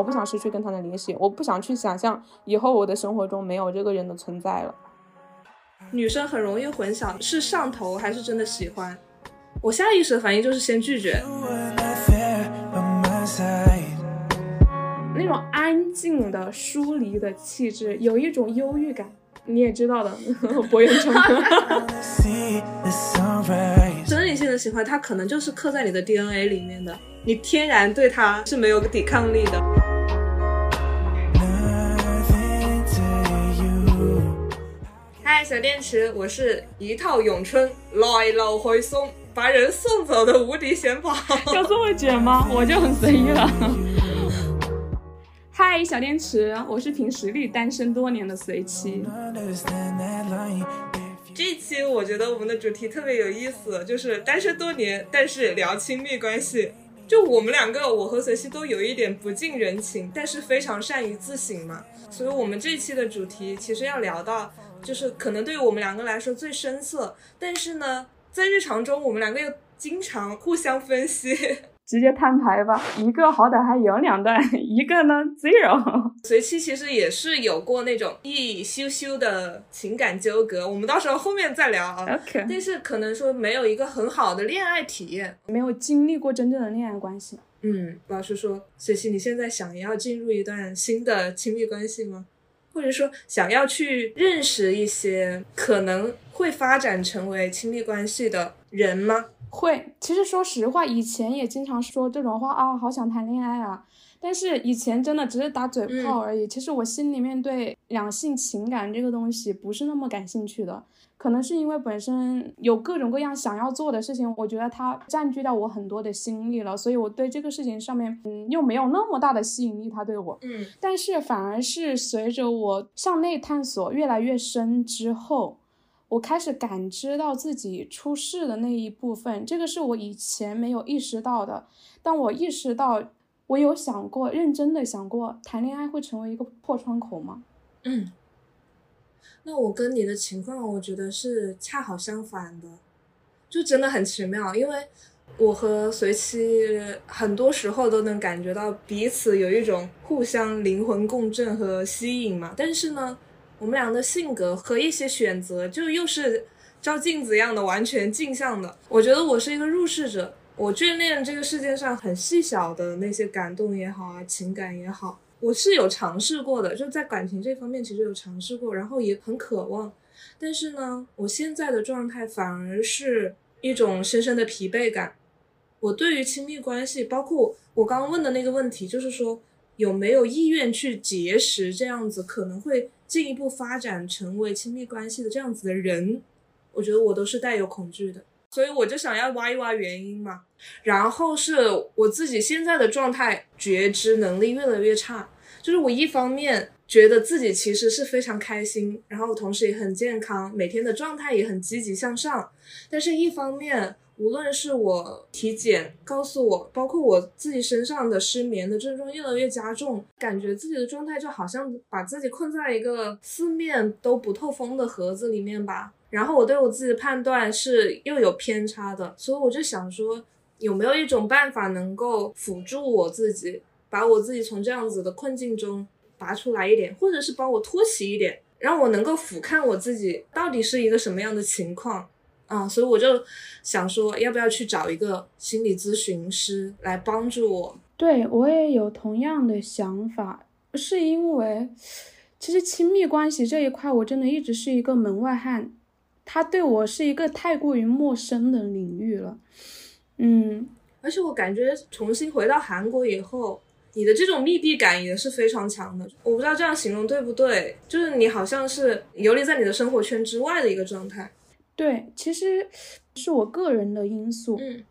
我不想失去跟他的联系，我不想去想象以后我的生活中没有这个人的存在了。女生很容易混淆是上头还是真的喜欢，我下意识的反应就是先拒绝。那种安静的、疏离的气质，有一种忧郁感，你也知道的，博远成。生理性的喜欢，它可能就是刻在你的 DNA 里面的，你天然对它是没有抵抗力的。嗨，小电池，我是一套咏春来路回送，把人送走的无敌贤宝。要这么卷吗？我就很随意了。嗨，小电池，我是凭实力单身多年的随七。这一期我觉得我们的主题特别有意思，就是单身多年，但是聊亲密关系。就我们两个，我和随七都有一点不近人情，但是非常善于自省嘛。所以，我们这一期的主题其实要聊到，就是可能对于我们两个来说最深色，但是呢，在日常中我们两个又经常互相分析。直接摊牌吧，一个好歹还有两段，一个呢 zero。随期其实也是有过那种一羞羞的情感纠葛，我们到时候后面再聊啊。OK。但是可能说没有一个很好的恋爱体验，没有经历过真正的恋爱关系。嗯，老师说，随期你现在想要进入一段新的亲密关系吗？或者说想要去认识一些可能会发展成为亲密关系的人吗？会，其实说实话，以前也经常说这种话啊，好想谈恋爱啊。但是以前真的只是打嘴炮而已。其实我心里面对两性情感这个东西不是那么感兴趣的，可能是因为本身有各种各样想要做的事情，我觉得它占据到我很多的心力了，所以我对这个事情上面，嗯，又没有那么大的吸引力。他对我，嗯，但是反而是随着我向内探索越来越深之后。我开始感知到自己出事的那一部分，这个是我以前没有意识到的。当我意识到，我有想过，认真的想过，谈恋爱会成为一个破窗口吗？嗯，那我跟你的情况，我觉得是恰好相反的，就真的很奇妙。因为我和随妻很多时候都能感觉到彼此有一种互相灵魂共振和吸引嘛，但是呢。我们俩的性格和一些选择，就又是照镜子一样的，完全镜像的。我觉得我是一个入世者，我眷恋这个世界上很细小的那些感动也好啊，情感也好，我是有尝试过的，就在感情这方面其实有尝试过，然后也很渴望。但是呢，我现在的状态反而是一种深深的疲惫感。我对于亲密关系，包括我刚刚问的那个问题，就是说有没有意愿去结识这样子可能会。进一步发展成为亲密关系的这样子的人，我觉得我都是带有恐惧的，所以我就想要挖一挖原因嘛。然后是我自己现在的状态，觉知能力越来越差，就是我一方面觉得自己其实是非常开心，然后同时也很健康，每天的状态也很积极向上，但是一方面。无论是我体检告诉我，包括我自己身上的失眠的症状越来越加重，感觉自己的状态就好像把自己困在一个四面都不透风的盒子里面吧。然后我对我自己的判断是又有偏差的，所以我就想说，有没有一种办法能够辅助我自己，把我自己从这样子的困境中拔出来一点，或者是帮我托起一点，让我能够俯瞰我自己到底是一个什么样的情况。啊，所以我就想说，要不要去找一个心理咨询师来帮助我？对我也有同样的想法，是因为其实亲密关系这一块，我真的一直是一个门外汉，他对我是一个太过于陌生的领域了。嗯，而且我感觉重新回到韩国以后，你的这种密闭感也是非常强的。我不知道这样形容对不对，就是你好像是游离在你的生活圈之外的一个状态。对，其实是我个人的因素。嗯，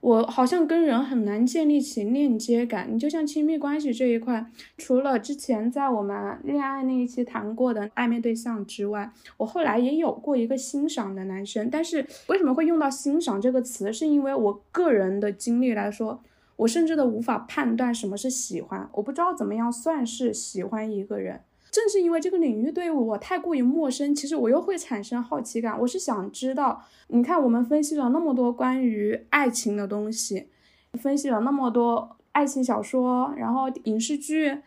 我好像跟人很难建立起链接感。你就像亲密关系这一块，除了之前在我们恋爱那一期谈过的暧昧对象之外，我后来也有过一个欣赏的男生。但是为什么会用到欣赏这个词？是因为我个人的经历来说，我甚至都无法判断什么是喜欢。我不知道怎么样算是喜欢一个人。正是因为这个领域对我太过于陌生，其实我又会产生好奇感。我是想知道，你看我们分析了那么多关于爱情的东西，分析了那么多。爱情小说，然后影视剧，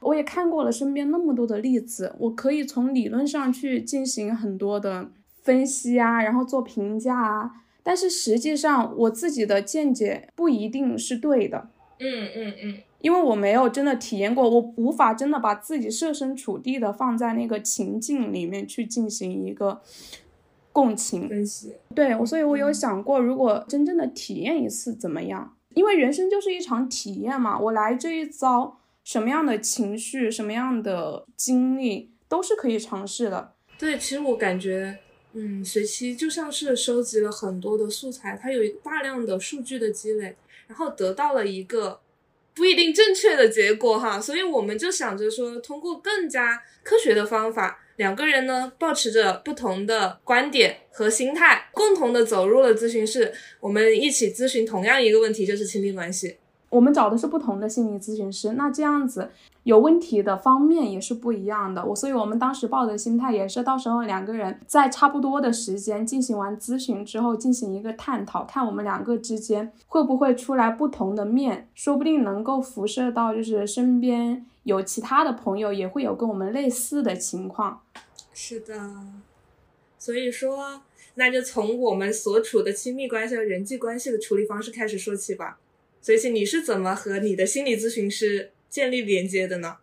我也看过了身边那么多的例子，我可以从理论上去进行很多的分析啊，然后做评价啊。但是实际上我自己的见解不一定是对的。嗯嗯嗯，因为我没有真的体验过，我无法真的把自己设身处地的放在那个情境里面去进行一个共情分析。对，我所以我有想过，如果真正的体验一次怎么样？因为人生就是一场体验嘛，我来这一遭，什么样的情绪，什么样的经历，都是可以尝试的。对，其实我感觉，嗯，随期就像是收集了很多的素材，它有大量的数据的积累，然后得到了一个不一定正确的结果哈，所以我们就想着说，通过更加科学的方法。两个人呢，保持着不同的观点和心态，共同的走入了咨询室。我们一起咨询同样一个问题，就是亲密关系。我们找的是不同的心理咨询师，那这样子有问题的方面也是不一样的。我，所以我们当时抱的心态也是，到时候两个人在差不多的时间进行完咨询之后，进行一个探讨，看我们两个之间会不会出来不同的面，说不定能够辐射到就是身边。有其他的朋友也会有跟我们类似的情况，是的，所以说那就从我们所处的亲密关系和人际关系的处理方式开始说起吧。所以，你是怎么和你的心理咨询师建立连接的呢？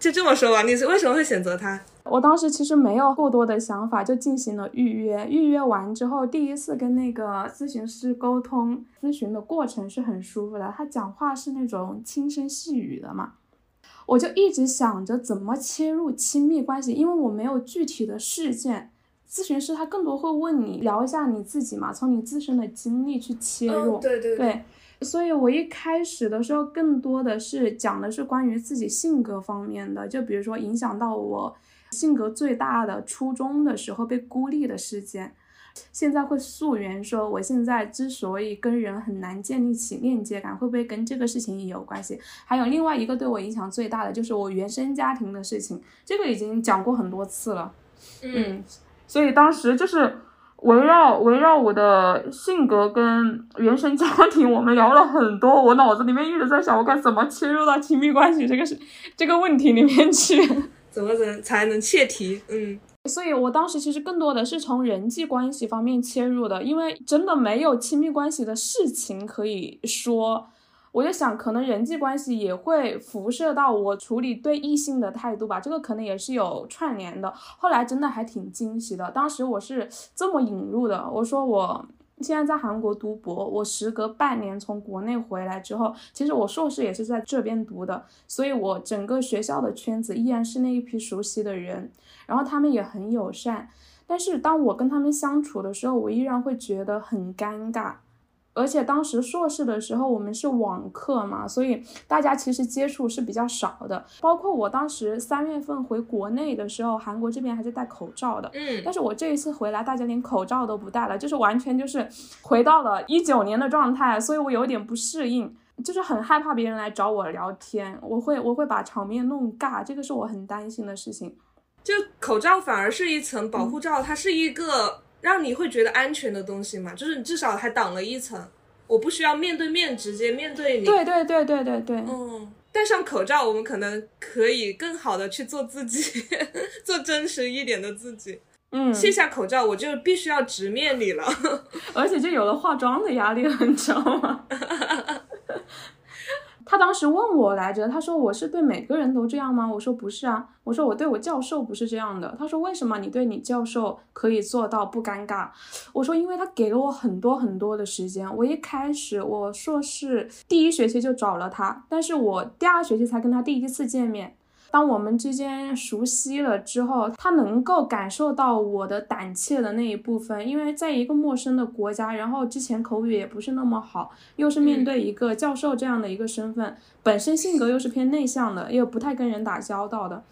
就这么说吧，你是为什么会选择他？我当时其实没有过多的想法，就进行了预约。预约完之后，第一次跟那个咨询师沟通，咨询的过程是很舒服的。他讲话是那种轻声细语的嘛。我就一直想着怎么切入亲密关系，因为我没有具体的事件。咨询师他更多会问你聊一下你自己嘛，从你自身的经历去切入。对对对。所以我一开始的时候更多的是讲的是关于自己性格方面的，就比如说影响到我性格最大的初中的时候被孤立的事件。现在会溯源说，我现在之所以跟人很难建立起链接感，会不会跟这个事情也有关系？还有另外一个对我影响最大的，就是我原生家庭的事情，这个已经讲过很多次了。嗯，所以当时就是围绕围绕我的性格跟原生家庭，我们聊了很多。我脑子里面一直在想，我该怎么切入到亲密关系这个是这个问题里面去，怎么能才能切题？嗯。所以，我当时其实更多的是从人际关系方面切入的，因为真的没有亲密关系的事情可以说。我就想，可能人际关系也会辐射到我处理对异性的态度吧，这个可能也是有串联的。后来真的还挺惊喜的，当时我是这么引入的，我说我。现在在韩国读博，我时隔半年从国内回来之后，其实我硕士也是在这边读的，所以我整个学校的圈子依然是那一批熟悉的人，然后他们也很友善，但是当我跟他们相处的时候，我依然会觉得很尴尬。而且当时硕士的时候，我们是网课嘛，所以大家其实接触是比较少的。包括我当时三月份回国内的时候，韩国这边还是戴口罩的。嗯。但是我这一次回来，大家连口罩都不戴了，就是完全就是回到了一九年的状态，所以我有点不适应，就是很害怕别人来找我聊天，我会我会把场面弄尬，这个是我很担心的事情。就口罩反而是一层保护罩，它是一个。让你会觉得安全的东西嘛，就是你至少还挡了一层，我不需要面对面直接面对你。对对对对对对。嗯，戴上口罩，我们可能可以更好的去做自己，做真实一点的自己。嗯，卸下口罩，我就必须要直面你了，而且就有了化妆的压力了，你知道吗？他当时问我来着，他说我是对每个人都这样吗？我说不是啊，我说我对我教授不是这样的。他说为什么你对你教授可以做到不尴尬？我说因为他给了我很多很多的时间。我一开始我硕士第一学期就找了他，但是我第二学期才跟他第一次见面。当我们之间熟悉了之后，他能够感受到我的胆怯的那一部分，因为在一个陌生的国家，然后之前口语也不是那么好，又是面对一个教授这样的一个身份，本身性格又是偏内向的，又不太跟人打交道的，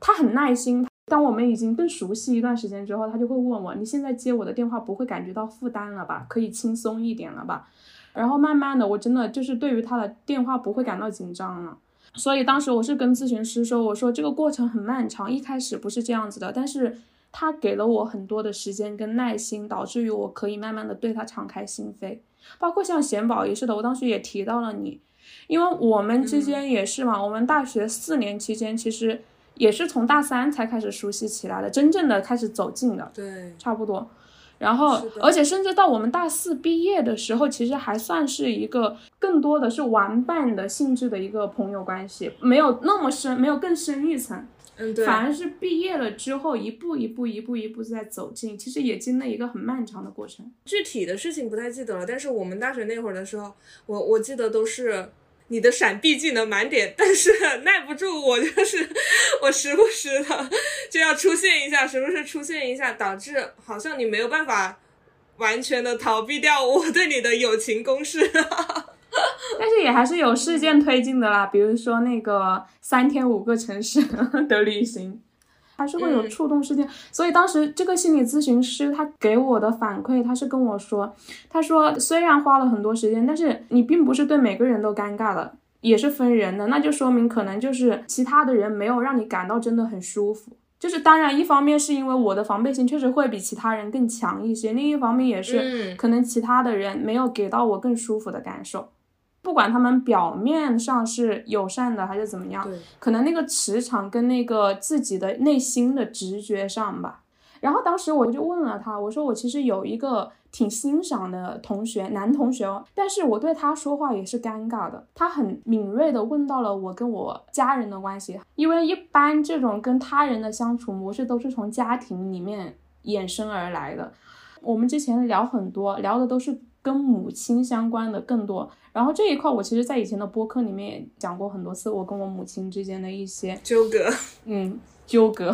他很耐心。当我们已经更熟悉一段时间之后，他就会问我：“你现在接我的电话不会感觉到负担了吧？可以轻松一点了吧？”然后慢慢的，我真的就是对于他的电话不会感到紧张了。所以当时我是跟咨询师说，我说这个过程很漫长，一开始不是这样子的，但是他给了我很多的时间跟耐心，导致于我可以慢慢的对他敞开心扉。包括像贤宝也是的，我当时也提到了你，因为我们之间也是嘛，我们大学四年期间其实也是从大三才开始熟悉起来的，真正的开始走近的，对，差不多。然后，而且甚至到我们大四毕业的时候，其实还算是一个更多的是玩伴的性质的一个朋友关系，没有那么深，没有更深一层。嗯，对。反而是毕业了之后，一步一步、一步一步在走近，其实也经历一个很漫长的过程。具体的事情不太记得了，但是我们大学那会儿的时候，我我记得都是。你的闪避技能满点，但是耐不住我，就是 我时不时的就要出现一下，时不时出现一下，导致好像你没有办法完全的逃避掉我对你的友情攻势。但是也还是有事件推进的啦，比如说那个三天五个城市的旅行。还是会有触动事件，所以当时这个心理咨询师他给我的反馈，他是跟我说，他说虽然花了很多时间，但是你并不是对每个人都尴尬的，也是分人的，那就说明可能就是其他的人没有让你感到真的很舒服。就是当然一方面是因为我的防备心确实会比其他人更强一些，另一方面也是可能其他的人没有给到我更舒服的感受。不管他们表面上是友善的还是怎么样，可能那个磁场跟那个自己的内心的直觉上吧。然后当时我就问了他，我说我其实有一个挺欣赏的同学，男同学哦，但是我对他说话也是尴尬的。他很敏锐的问到了我跟我家人的关系，因为一般这种跟他人的相处模式都是从家庭里面衍生而来的。我们之前聊很多，聊的都是跟母亲相关的更多。然后这一块，我其实，在以前的播客里面也讲过很多次，我跟我母亲之间的一些纠葛，嗯，纠葛。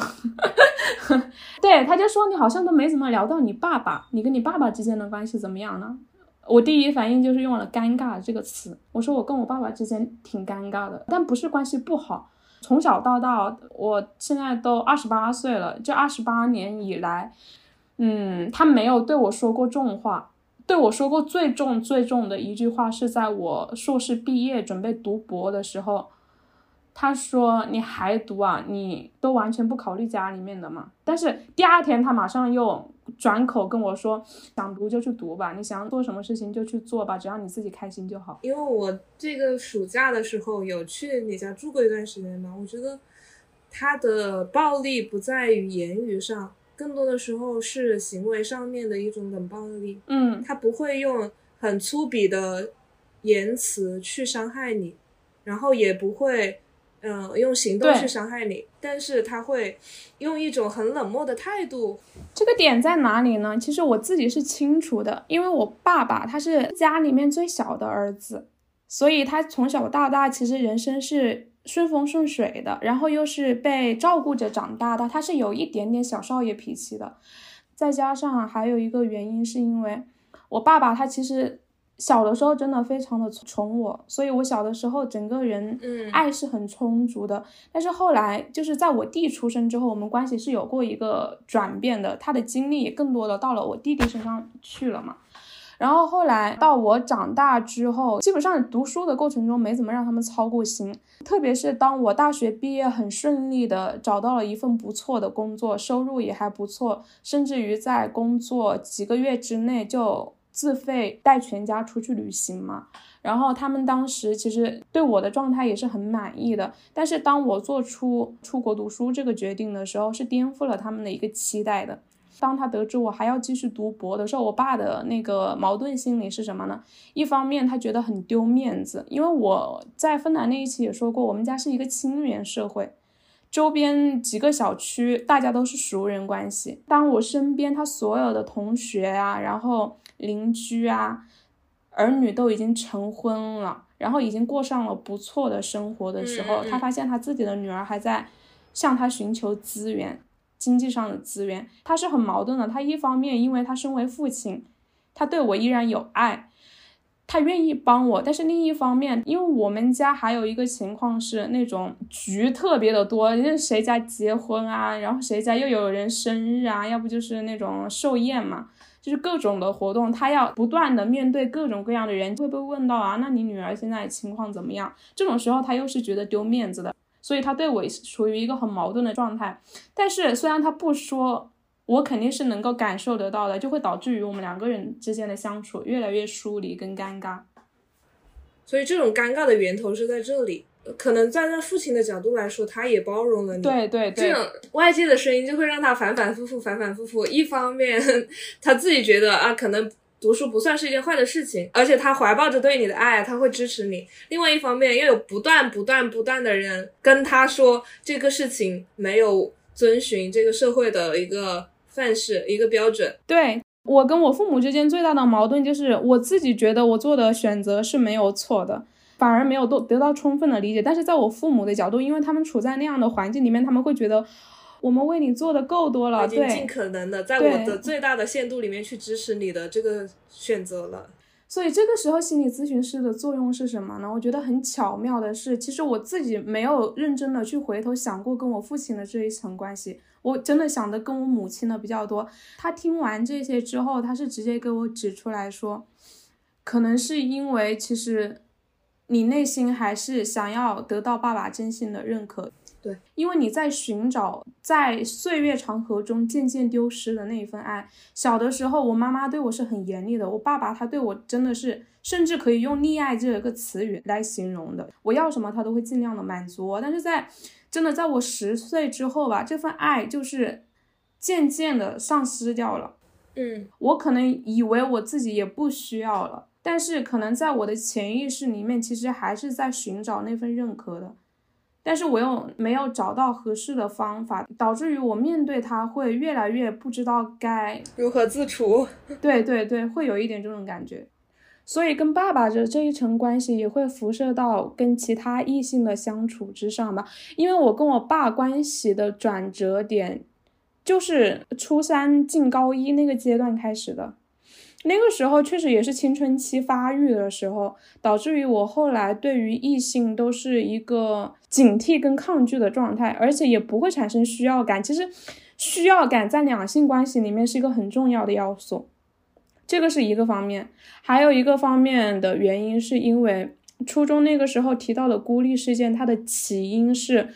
对，他就说你好像都没怎么聊到你爸爸，你跟你爸爸之间的关系怎么样呢？我第一反应就是用了“尴尬”这个词，我说我跟我爸爸之间挺尴尬的，但不是关系不好。从小到大，我现在都二十八岁了，这二十八年以来，嗯，他没有对我说过重话。对我说过最重最重的一句话是在我硕士毕业准备读博的时候，他说：“你还读啊？你都完全不考虑家里面的嘛？”但是第二天他马上又转口跟我说：“想读就去读吧，你想做什么事情就去做吧，只要你自己开心就好。”因为我这个暑假的时候有去你家住过一段时间嘛，我觉得他的暴力不在于言语上。更多的时候是行为上面的一种冷暴力，嗯，他不会用很粗鄙的言辞去伤害你，然后也不会，嗯，用行动去伤害你，但是他会用一种很冷漠的态度。这个点在哪里呢？其实我自己是清楚的，因为我爸爸他是家里面最小的儿子，所以他从小到大其实人生是。顺风顺水的，然后又是被照顾着长大的，他是有一点点小少爷脾气的。再加上还有一个原因，是因为我爸爸他其实小的时候真的非常的宠我，所以我小的时候整个人爱是很充足的。但是后来就是在我弟出生之后，我们关系是有过一个转变的，他的精力也更多的到了我弟弟身上去了嘛。然后后来到我长大之后，基本上读书的过程中没怎么让他们操过心。特别是当我大学毕业很顺利的找到了一份不错的工作，收入也还不错，甚至于在工作几个月之内就自费带全家出去旅行嘛。然后他们当时其实对我的状态也是很满意的。但是当我做出出国读书这个决定的时候，是颠覆了他们的一个期待的。当他得知我还要继续读博的时候，我爸的那个矛盾心理是什么呢？一方面他觉得很丢面子，因为我在芬兰那一期也说过，我们家是一个亲缘社会，周边几个小区大家都是熟人关系。当我身边他所有的同学啊，然后邻居啊，儿女都已经成婚了，然后已经过上了不错的生活的时候，他发现他自己的女儿还在向他寻求资源。经济上的资源，他是很矛盾的。他一方面，因为他身为父亲，他对我依然有爱，他愿意帮我；但是另一方面，因为我们家还有一个情况是那种局特别的多，就是谁家结婚啊，然后谁家又有人生日啊，要不就是那种寿宴嘛，就是各种的活动，他要不断的面对各种各样的人，会被问到啊，那你女儿现在情况怎么样？这种时候，他又是觉得丢面子的。所以他对我处于一个很矛盾的状态，但是虽然他不说，我肯定是能够感受得到的，就会导致于我们两个人之间的相处越来越疏离跟尴尬。所以这种尴尬的源头是在这里。可能站在父亲的角度来说，他也包容了你。对对对，这种外界的声音就会让他反反复复，反反复复。一方面，他自己觉得啊，可能读书不算是一件坏的事情，而且他怀抱着对你的爱，他会支持你。另外一方面，又有不断不断不断的人跟他说这个事情没有遵循这个社会的一个范式、一个标准。对我跟我父母之间最大的矛盾就是，我自己觉得我做的选择是没有错的。反而没有都得到充分的理解，但是在我父母的角度，因为他们处在那样的环境里面，他们会觉得我们为你做的够多了，对，尽可能的在我的最大的限度里面去支持你的这个选择了。所以这个时候心理咨询师的作用是什么呢？我觉得很巧妙的是，其实我自己没有认真的去回头想过跟我父亲的这一层关系，我真的想的跟我母亲的比较多。他听完这些之后，他是直接给我指出来说，可能是因为其实。你内心还是想要得到爸爸真心的认可，对，因为你在寻找在岁月长河中渐渐丢失的那一份爱。小的时候，我妈妈对我是很严厉的，我爸爸他对我真的是，甚至可以用溺爱这个词语来形容的。我要什么，他都会尽量的满足我。但是在真的在我十岁之后吧，这份爱就是渐渐的丧失掉了。嗯，我可能以为我自己也不需要了。但是可能在我的潜意识里面，其实还是在寻找那份认可的，但是我又没有找到合适的方法，导致于我面对他会越来越不知道该如何自处。对对对，会有一点这种感觉，所以跟爸爸的这一层关系也会辐射到跟其他异性的相处之上吧。因为我跟我爸关系的转折点，就是初三进高一那个阶段开始的。那个时候确实也是青春期发育的时候，导致于我后来对于异性都是一个警惕跟抗拒的状态，而且也不会产生需要感。其实，需要感在两性关系里面是一个很重要的要素，这个是一个方面。还有一个方面的原因是因为初中那个时候提到的孤立事件，它的起因是。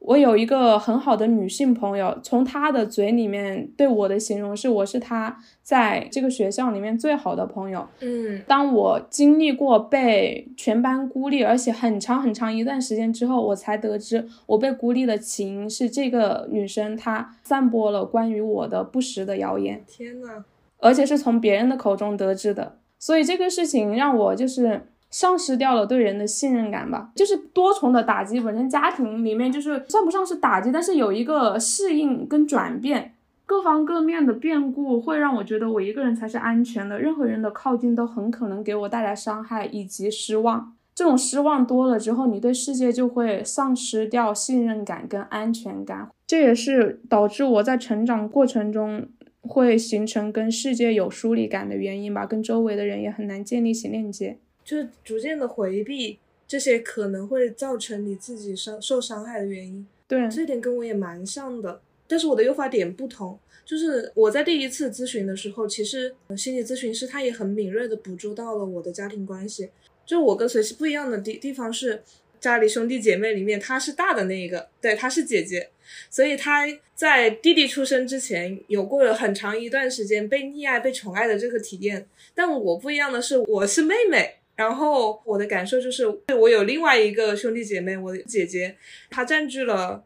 我有一个很好的女性朋友，从她的嘴里面对我的形容是，我是她在这个学校里面最好的朋友。嗯，当我经历过被全班孤立，而且很长很长一段时间之后，我才得知我被孤立的起因是这个女生她散播了关于我的不实的谣言。天呐，而且是从别人的口中得知的，所以这个事情让我就是。丧失掉了对人的信任感吧，就是多重的打击。本身家庭里面就是算不上是打击，但是有一个适应跟转变，各方各面的变故会让我觉得我一个人才是安全的，任何人的靠近都很可能给我带来伤害以及失望。这种失望多了之后，你对世界就会丧失掉信任感跟安全感，这也是导致我在成长过程中会形成跟世界有疏离感的原因吧，跟周围的人也很难建立起链接。就是逐渐的回避这些可能会造成你自己伤受伤害的原因，对，这点跟我也蛮像的。但是我的诱发点不同，就是我在第一次咨询的时候，其实心理咨询师他也很敏锐的捕捉到了我的家庭关系。就我跟随西不一样的地地方是，家里兄弟姐妹里面他是大的那一个，对，他是姐姐，所以他在弟弟出生之前有过了很长一段时间被溺爱、被宠爱的这个体验。但我不一样的是，我是妹妹。然后我的感受就是，我有另外一个兄弟姐妹，我的姐姐，她占据了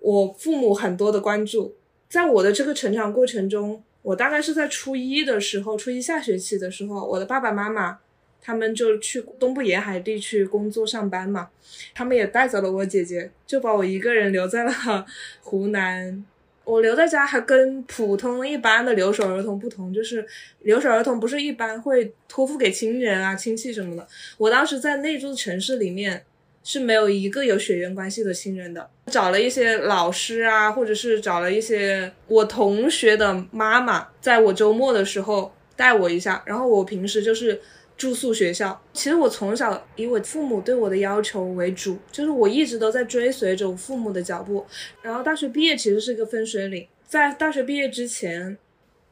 我父母很多的关注。在我的这个成长过程中，我大概是在初一的时候，初一下学期的时候，我的爸爸妈妈他们就去东部沿海地区工作上班嘛，他们也带走了我姐姐，就把我一个人留在了 湖南。我留在家还跟普通一般的留守儿童不同，就是留守儿童不是一般会托付给亲人啊、亲戚什么的。我当时在那座城市里面是没有一个有血缘关系的亲人的，找了一些老师啊，或者是找了一些我同学的妈妈，在我周末的时候带我一下，然后我平时就是。住宿学校，其实我从小以我父母对我的要求为主，就是我一直都在追随着我父母的脚步。然后大学毕业其实是一个分水岭，在大学毕业之前，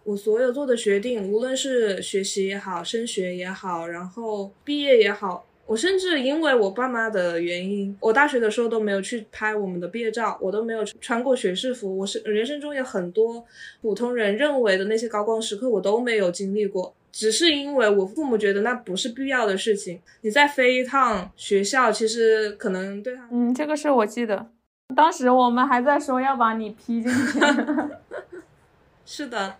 我所有做的决定，无论是学习也好，升学也好，然后毕业也好，我甚至因为我爸妈的原因，我大学的时候都没有去拍我们的毕业照，我都没有穿过学士服。我是人生中有很多普通人认为的那些高光时刻，我都没有经历过。只是因为我父母觉得那不是必要的事情。你再飞一趟学校，其实可能对他，嗯，这个是我记得，当时我们还在说要把你批进去。是的，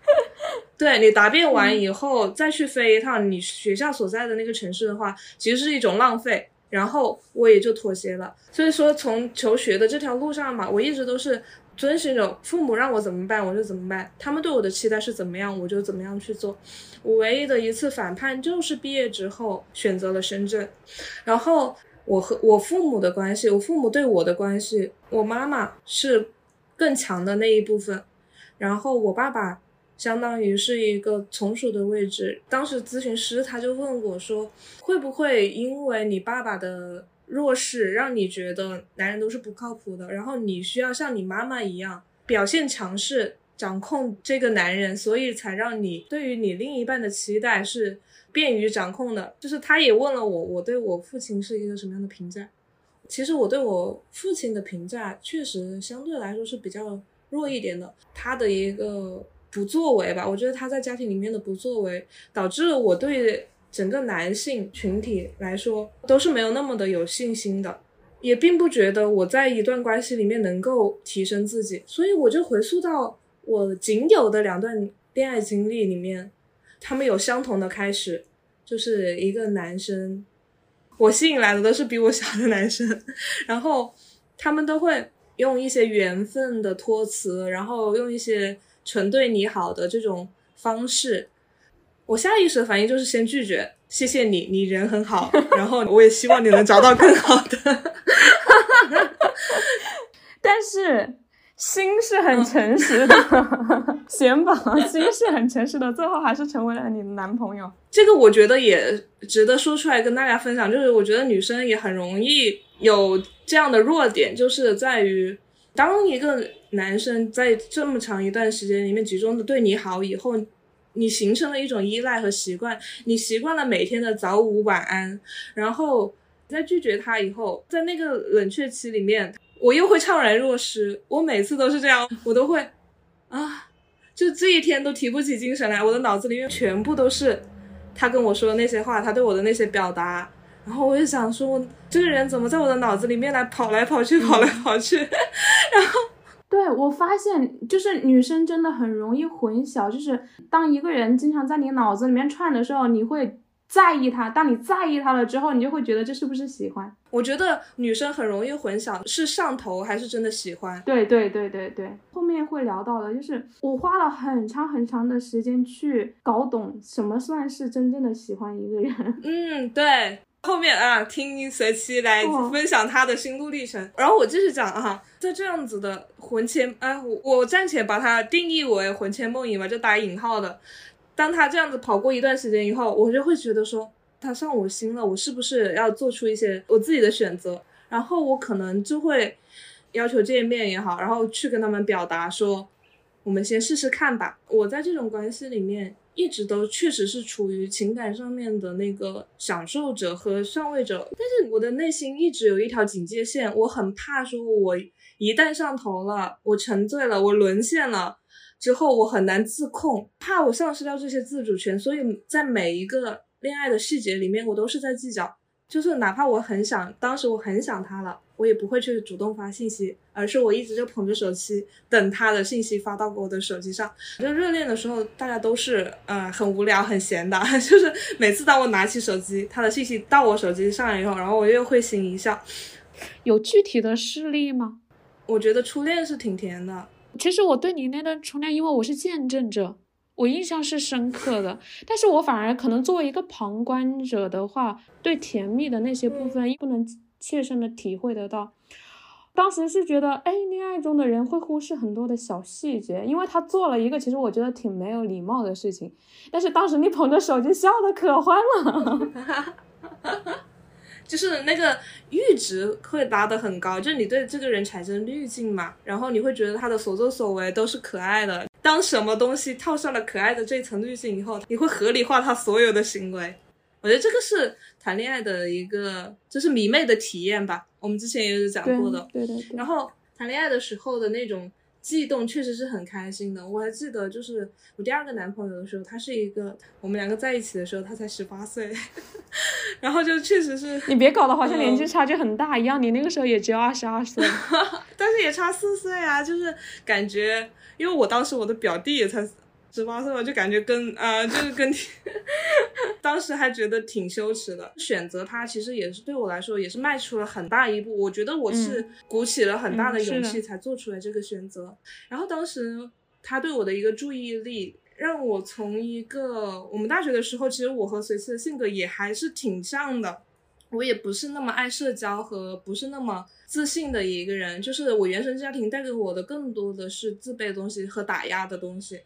对你答辩完以后再去飞一趟你学校所在的那个城市的话，其实是一种浪费。然后我也就妥协了。所以说，从求学的这条路上嘛，我一直都是遵循着父母让我怎么办我就怎么办，他们对我的期待是怎么样我就怎么样去做。我唯一的一次反叛就是毕业之后选择了深圳。然后我和我父母的关系，我父母对我的关系，我妈妈是更强的那一部分。然后我爸爸相当于是一个从属的位置。当时咨询师他就问我说：“会不会因为你爸爸的弱势，让你觉得男人都是不靠谱的？然后你需要像你妈妈一样表现强势，掌控这个男人，所以才让你对于你另一半的期待是便于掌控的？”就是他也问了我，我对我父亲是一个什么样的评价？其实我对我父亲的评价确实相对来说是比较。弱一点的，他的一个不作为吧，我觉得他在家庭里面的不作为，导致了我对整个男性群体来说都是没有那么的有信心的，也并不觉得我在一段关系里面能够提升自己，所以我就回溯到我仅有的两段恋爱经历里面，他们有相同的开始，就是一个男生，我吸引来的都是比我小的男生，然后他们都会。用一些缘分的托词，然后用一些纯对你好的这种方式，我下意识的反应就是先拒绝，谢谢你，你人很好，然后我也希望你能找到更好的。但是心是很诚实的，贤宝心是很诚实的，最后还是成为了你的男朋友。这个我觉得也值得说出来跟大家分享，就是我觉得女生也很容易。有这样的弱点，就是在于，当一个男生在这么长一段时间里面集中的对你好以后，你形成了一种依赖和习惯，你习惯了每天的早午晚安，然后在拒绝他以后，在那个冷却期里面，我又会怅然若失。我每次都是这样，我都会啊，就这一天都提不起精神来，我的脑子里面全部都是他跟我说的那些话，他对我的那些表达。然后我就想说，这个人怎么在我的脑子里面来跑来跑去，跑来跑去？然后，对我发现，就是女生真的很容易混淆，就是当一个人经常在你脑子里面串的时候，你会在意他；当你在意他了之后，你就会觉得这是不是喜欢？我觉得女生很容易混淆，是上头还是真的喜欢？对对对对对，后面会聊到的，就是我花了很长很长的时间去搞懂什么算是真正的喜欢一个人。嗯，对。后面啊，听随期来分享他的心路历程。然后我继续讲啊，在这样子的魂牵哎，我我暂且把它定义为魂牵梦萦吧，就打引号的。当他这样子跑过一段时间以后，我就会觉得说他上我心了，我是不是要做出一些我自己的选择？然后我可能就会要求见面也好，然后去跟他们表达说，我们先试试看吧。我在这种关系里面。一直都确实是处于情感上面的那个享受者和上位者，但是我的内心一直有一条警戒线，我很怕说，我一旦上头了，我沉醉了，我沦陷了之后，我很难自控，怕我丧失掉这些自主权，所以在每一个恋爱的细节里面，我都是在计较。就是哪怕我很想，当时我很想他了，我也不会去主动发信息，而是我一直就捧着手机等他的信息发到我的手机上。就热恋的时候，大家都是呃很无聊、很闲的，就是每次当我拿起手机，他的信息到我手机上以后，然后我又会心一笑。有具体的事例吗？我觉得初恋是挺甜的。其实我对你那段初恋，因为我是见证者。我印象是深刻的，但是我反而可能作为一个旁观者的话，对甜蜜的那些部分不能切身的体会得到。当时是觉得，哎，恋爱中的人会忽视很多的小细节，因为他做了一个其实我觉得挺没有礼貌的事情。但是当时你捧着手机笑的可欢了，就是那个阈值会拉得很高，就是你对这个人产生滤镜嘛，然后你会觉得他的所作所为都是可爱的。当什么东西套上了可爱的这层滤镜以后，你会合理化他所有的行为。我觉得这个是谈恋爱的一个，就是迷妹的体验吧。我们之前也有讲过的。对对。然后谈恋爱的时候的那种悸动，确实是很开心的。我还记得，就是我第二个男朋友的时候，他是一个我们两个在一起的时候，他才十八岁，然后就确实是 你别搞得好像年纪差距很大一样，你那个时候也只有二十二岁，但是也差四岁啊，就是感觉，因为我当时我的表弟也才。十八岁我就感觉跟啊，就是跟，当时还觉得挺羞耻的。选择他其实也是对我来说也是迈出了很大一步。我觉得我是鼓起了很大的勇气才做出来这个选择。然后当时他对我的一个注意力，让我从一个我们大学的时候，其实我和随思的性格也还是挺像的。我也不是那么爱社交和不是那么自信的一个人。就是我原生家庭带给我的更多的是自卑的东西和打压的东西。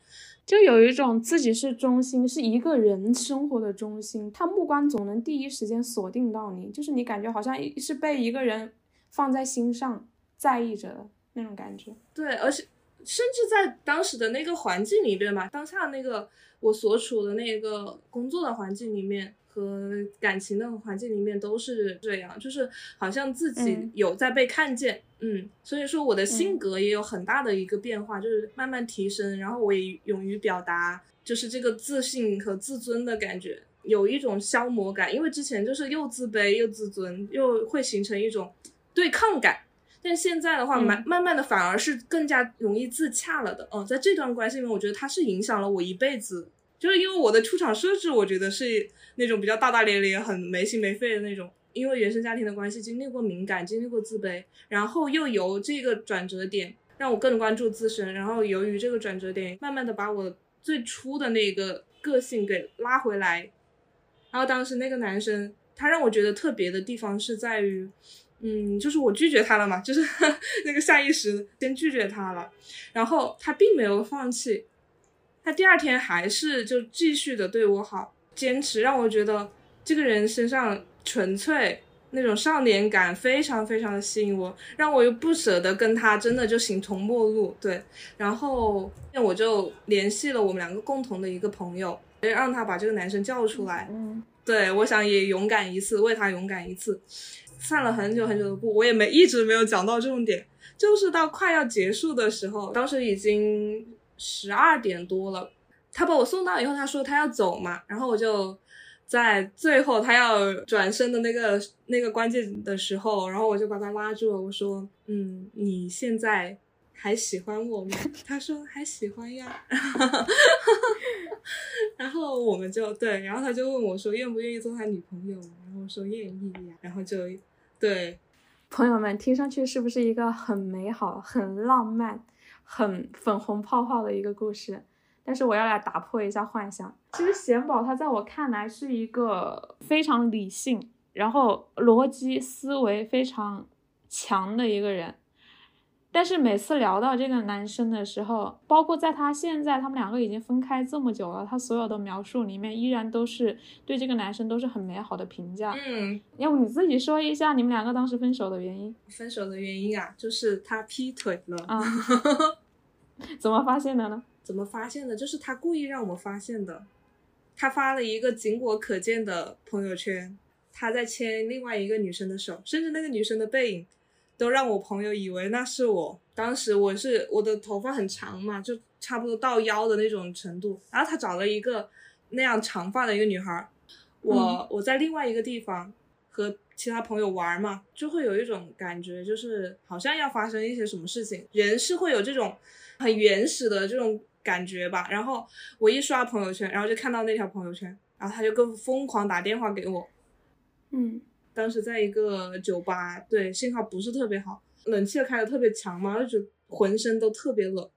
就有一种自己是中心，是一个人生活的中心，他目光总能第一时间锁定到你，就是你感觉好像是被一个人放在心上在意着的那种感觉。对，而且甚至在当时的那个环境里边吧，当下那个我所处的那个工作的环境里面。和感情的环境里面都是这样，就是好像自己有在被看见，嗯，所以说我的性格也有很大的一个变化，就是慢慢提升，然后我也勇于表达，就是这个自信和自尊的感觉有一种消磨感，因为之前就是又自卑又自尊，又会形成一种对抗感，但现在的话，慢慢慢的反而是更加容易自洽了的，嗯，在这段关系里面，我觉得它是影响了我一辈子。就是因为我的出场设置，我觉得是那种比较大大咧咧、很没心没肺的那种。因为原生家庭的关系，经历过敏感，经历过自卑，然后又由这个转折点让我更关注自身，然后由于这个转折点，慢慢的把我最初的那个个性给拉回来。然后当时那个男生，他让我觉得特别的地方是在于，嗯，就是我拒绝他了嘛，就是 那个下意识先拒绝他了，然后他并没有放弃。他第二天还是就继续的对我好，坚持让我觉得这个人身上纯粹那种少年感非常非常的吸引我，让我又不舍得跟他真的就形同陌路。对，然后那我就联系了我们两个共同的一个朋友，让他把这个男生叫出来。嗯，对，我想也勇敢一次，为他勇敢一次。散了很久很久的步，我也没一直没有讲到重点，就是到快要结束的时候，当时已经。十二点多了，他把我送到以后，他说他要走嘛，然后我就在最后他要转身的那个那个关键的时候，然后我就把他拉住了，我说：“嗯，你现在还喜欢我吗？” 他说：“还喜欢呀。”然后我们就对，然后他就问我说：“愿不愿意做他女朋友？”然后我说：“愿意呀。”然后就对朋友们听上去是不是一个很美好、很浪漫？很粉红泡泡的一个故事，但是我要来打破一下幻想。其实贤宝他在我看来是一个非常理性，然后逻辑思维非常强的一个人。但是每次聊到这个男生的时候，包括在他现在他们两个已经分开这么久了，他所有的描述里面依然都是对这个男生都是很美好的评价。嗯，要不你自己说一下你们两个当时分手的原因？分手的原因啊，就是他劈腿了啊。怎么发现的呢？怎么发现的？就是他故意让我发现的。他发了一个仅我可见的朋友圈，他在牵另外一个女生的手，甚至那个女生的背影。都让我朋友以为那是我。当时我是我的头发很长嘛，就差不多到腰的那种程度。然后他找了一个那样长发的一个女孩，我我在另外一个地方和其他朋友玩嘛，就会有一种感觉，就是好像要发生一些什么事情。人是会有这种很原始的这种感觉吧。然后我一刷朋友圈，然后就看到那条朋友圈，然后他就更疯狂打电话给我，嗯。当时在一个酒吧，对信号不是特别好，冷气开的特别强嘛，就觉浑身都特别冷，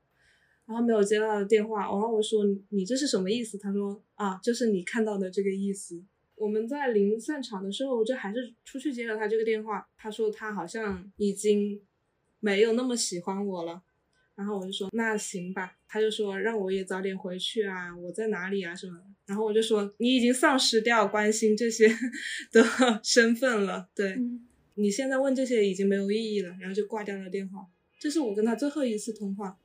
然后没有接到的电话，然后我说你这是什么意思？他说啊，就是你看到的这个意思。我们在临散场的时候，我就还是出去接了他这个电话，他说他好像已经没有那么喜欢我了。然后我就说那行吧，他就说让我也早点回去啊，我在哪里啊什么的。然后我就说你已经丧失掉关心这些 的身份了，对，你现在问这些已经没有意义了。然后就挂掉了电话，这是我跟他最后一次通话，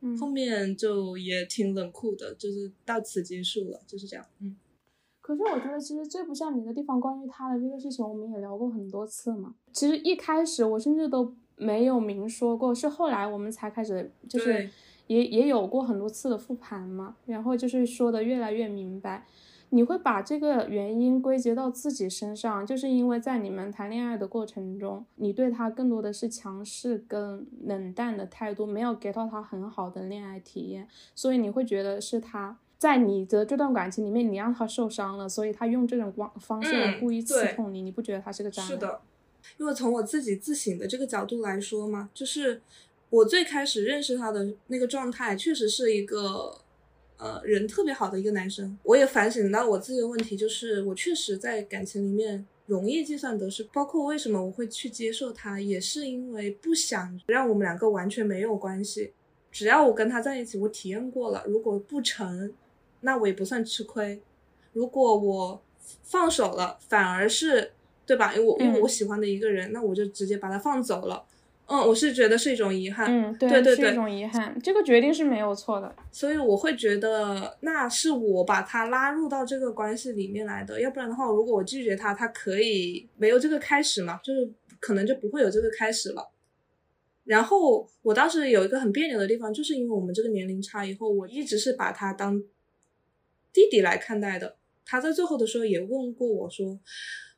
嗯后面就也挺冷酷的，就是到此结束了，就是这样。嗯。可是我觉得其实最不像你的地方，关于他的这个事情，我们也聊过很多次嘛。其实一开始我甚至都。没有明说过，是后来我们才开始，就是也也有过很多次的复盘嘛，然后就是说的越来越明白。你会把这个原因归结到自己身上，就是因为在你们谈恋爱的过程中，你对他更多的是强势跟冷淡的态度，没有给到他很好的恋爱体验，所以你会觉得是他在你的这段感情里面，你让他受伤了，所以他用这种方方式来故意刺痛你，你不觉得他是个渣男？是的，因为从我自己自省的这个角度来说嘛，就是我最开始认识他的那个状态，确实是一个。呃，人特别好的一个男生，我也反省到我自己的问题，就是我确实在感情里面容易计算得失，包括为什么我会去接受他，也是因为不想让我们两个完全没有关系。只要我跟他在一起，我体验过了，如果不成，那我也不算吃亏；如果我放手了，反而是对吧？因为我因为我喜欢的一个人，那我就直接把他放走了。嗯，我是觉得是一种遗憾。嗯，对对对，是一种遗憾。这个决定是没有错的，所以我会觉得那是我把他拉入到这个关系里面来的。要不然的话，如果我拒绝他，他可以没有这个开始嘛，就是可能就不会有这个开始了。然后我当时有一个很别扭的地方，就是因为我们这个年龄差，以后我一直是把他当弟弟来看待的。他在最后的时候也问过我说，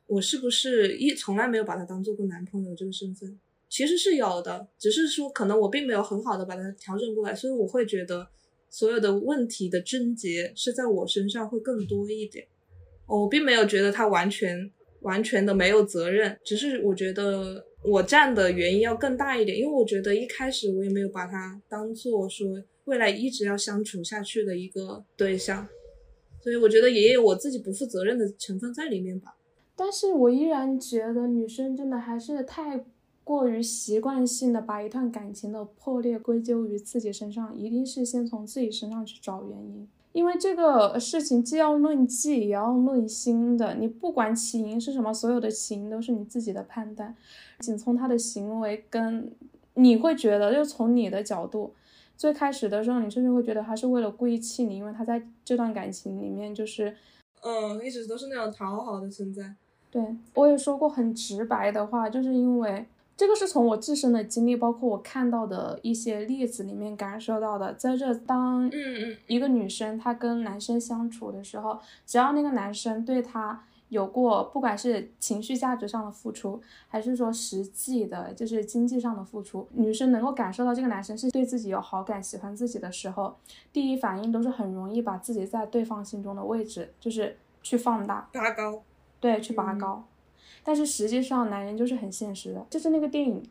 我是不是一从来没有把他当做过男朋友这个身份。其实是有的，只是说可能我并没有很好的把他调整过来，所以我会觉得所有的问题的症结是在我身上会更多一点。我并没有觉得他完全完全的没有责任，只是我觉得我占的原因要更大一点，因为我觉得一开始我也没有把他当做说未来一直要相处下去的一个对象，所以我觉得也有我自己不负责任的成分在里面吧。但是我依然觉得女生真的还是太。过于习惯性的把一段感情的破裂归咎于自己身上，一定是先从自己身上去找原因。因为这个事情既要论迹，也要论心的。你不管起因是什么，所有的起因都是你自己的判断。仅从他的行为跟你会觉得，就从你的角度，最开始的时候，你甚至会觉得他是为了故意气你，因为他在这段感情里面就是，嗯，一直都是那种讨好的存在。对我也说过很直白的话，就是因为。这个是从我自身的经历，包括我看到的一些例子里面感受到的。在这，当嗯嗯一个女生她跟男生相处的时候，只要那个男生对她有过，不管是情绪价值上的付出，还是说实际的，就是经济上的付出，女生能够感受到这个男生是对自己有好感、喜欢自己的时候，第一反应都是很容易把自己在对方心中的位置，就是去放大、拔高，对，去拔高。但是实际上，男人就是很现实的，就是那个电影，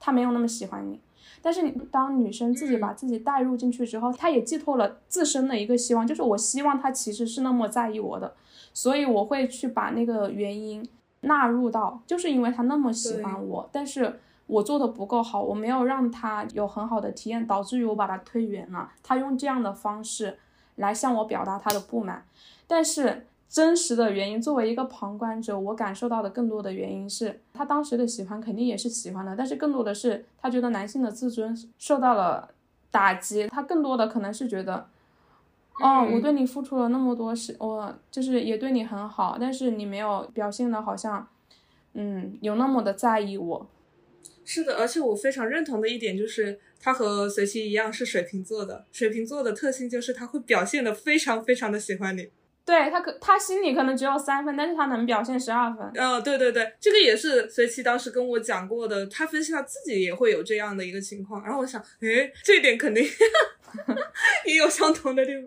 他没有那么喜欢你。但是当女生自己把自己带入进去之后，她也寄托了自身的一个希望，就是我希望他其实是那么在意我的，所以我会去把那个原因纳入到，就是因为他那么喜欢我，但是我做的不够好，我没有让他有很好的体验，导致于我把他推远了。他用这样的方式来向我表达他的不满，但是。真实的原因，作为一个旁观者，我感受到的更多的原因是他当时的喜欢肯定也是喜欢的，但是更多的是他觉得男性的自尊受到了打击，他更多的可能是觉得，哦，我对你付出了那么多是，我就是也对你很好，但是你没有表现的好像，嗯，有那么的在意我。是的，而且我非常认同的一点就是他和随其一样是水瓶座的，水瓶座的特性就是他会表现的非常非常的喜欢你。对他可他心里可能只有三分，但是他能表现十二分。嗯，对对对，这个也是随其当时跟我讲过的，他分析他自己也会有这样的一个情况。然后我想，诶，这一点肯定 也有相同的地方。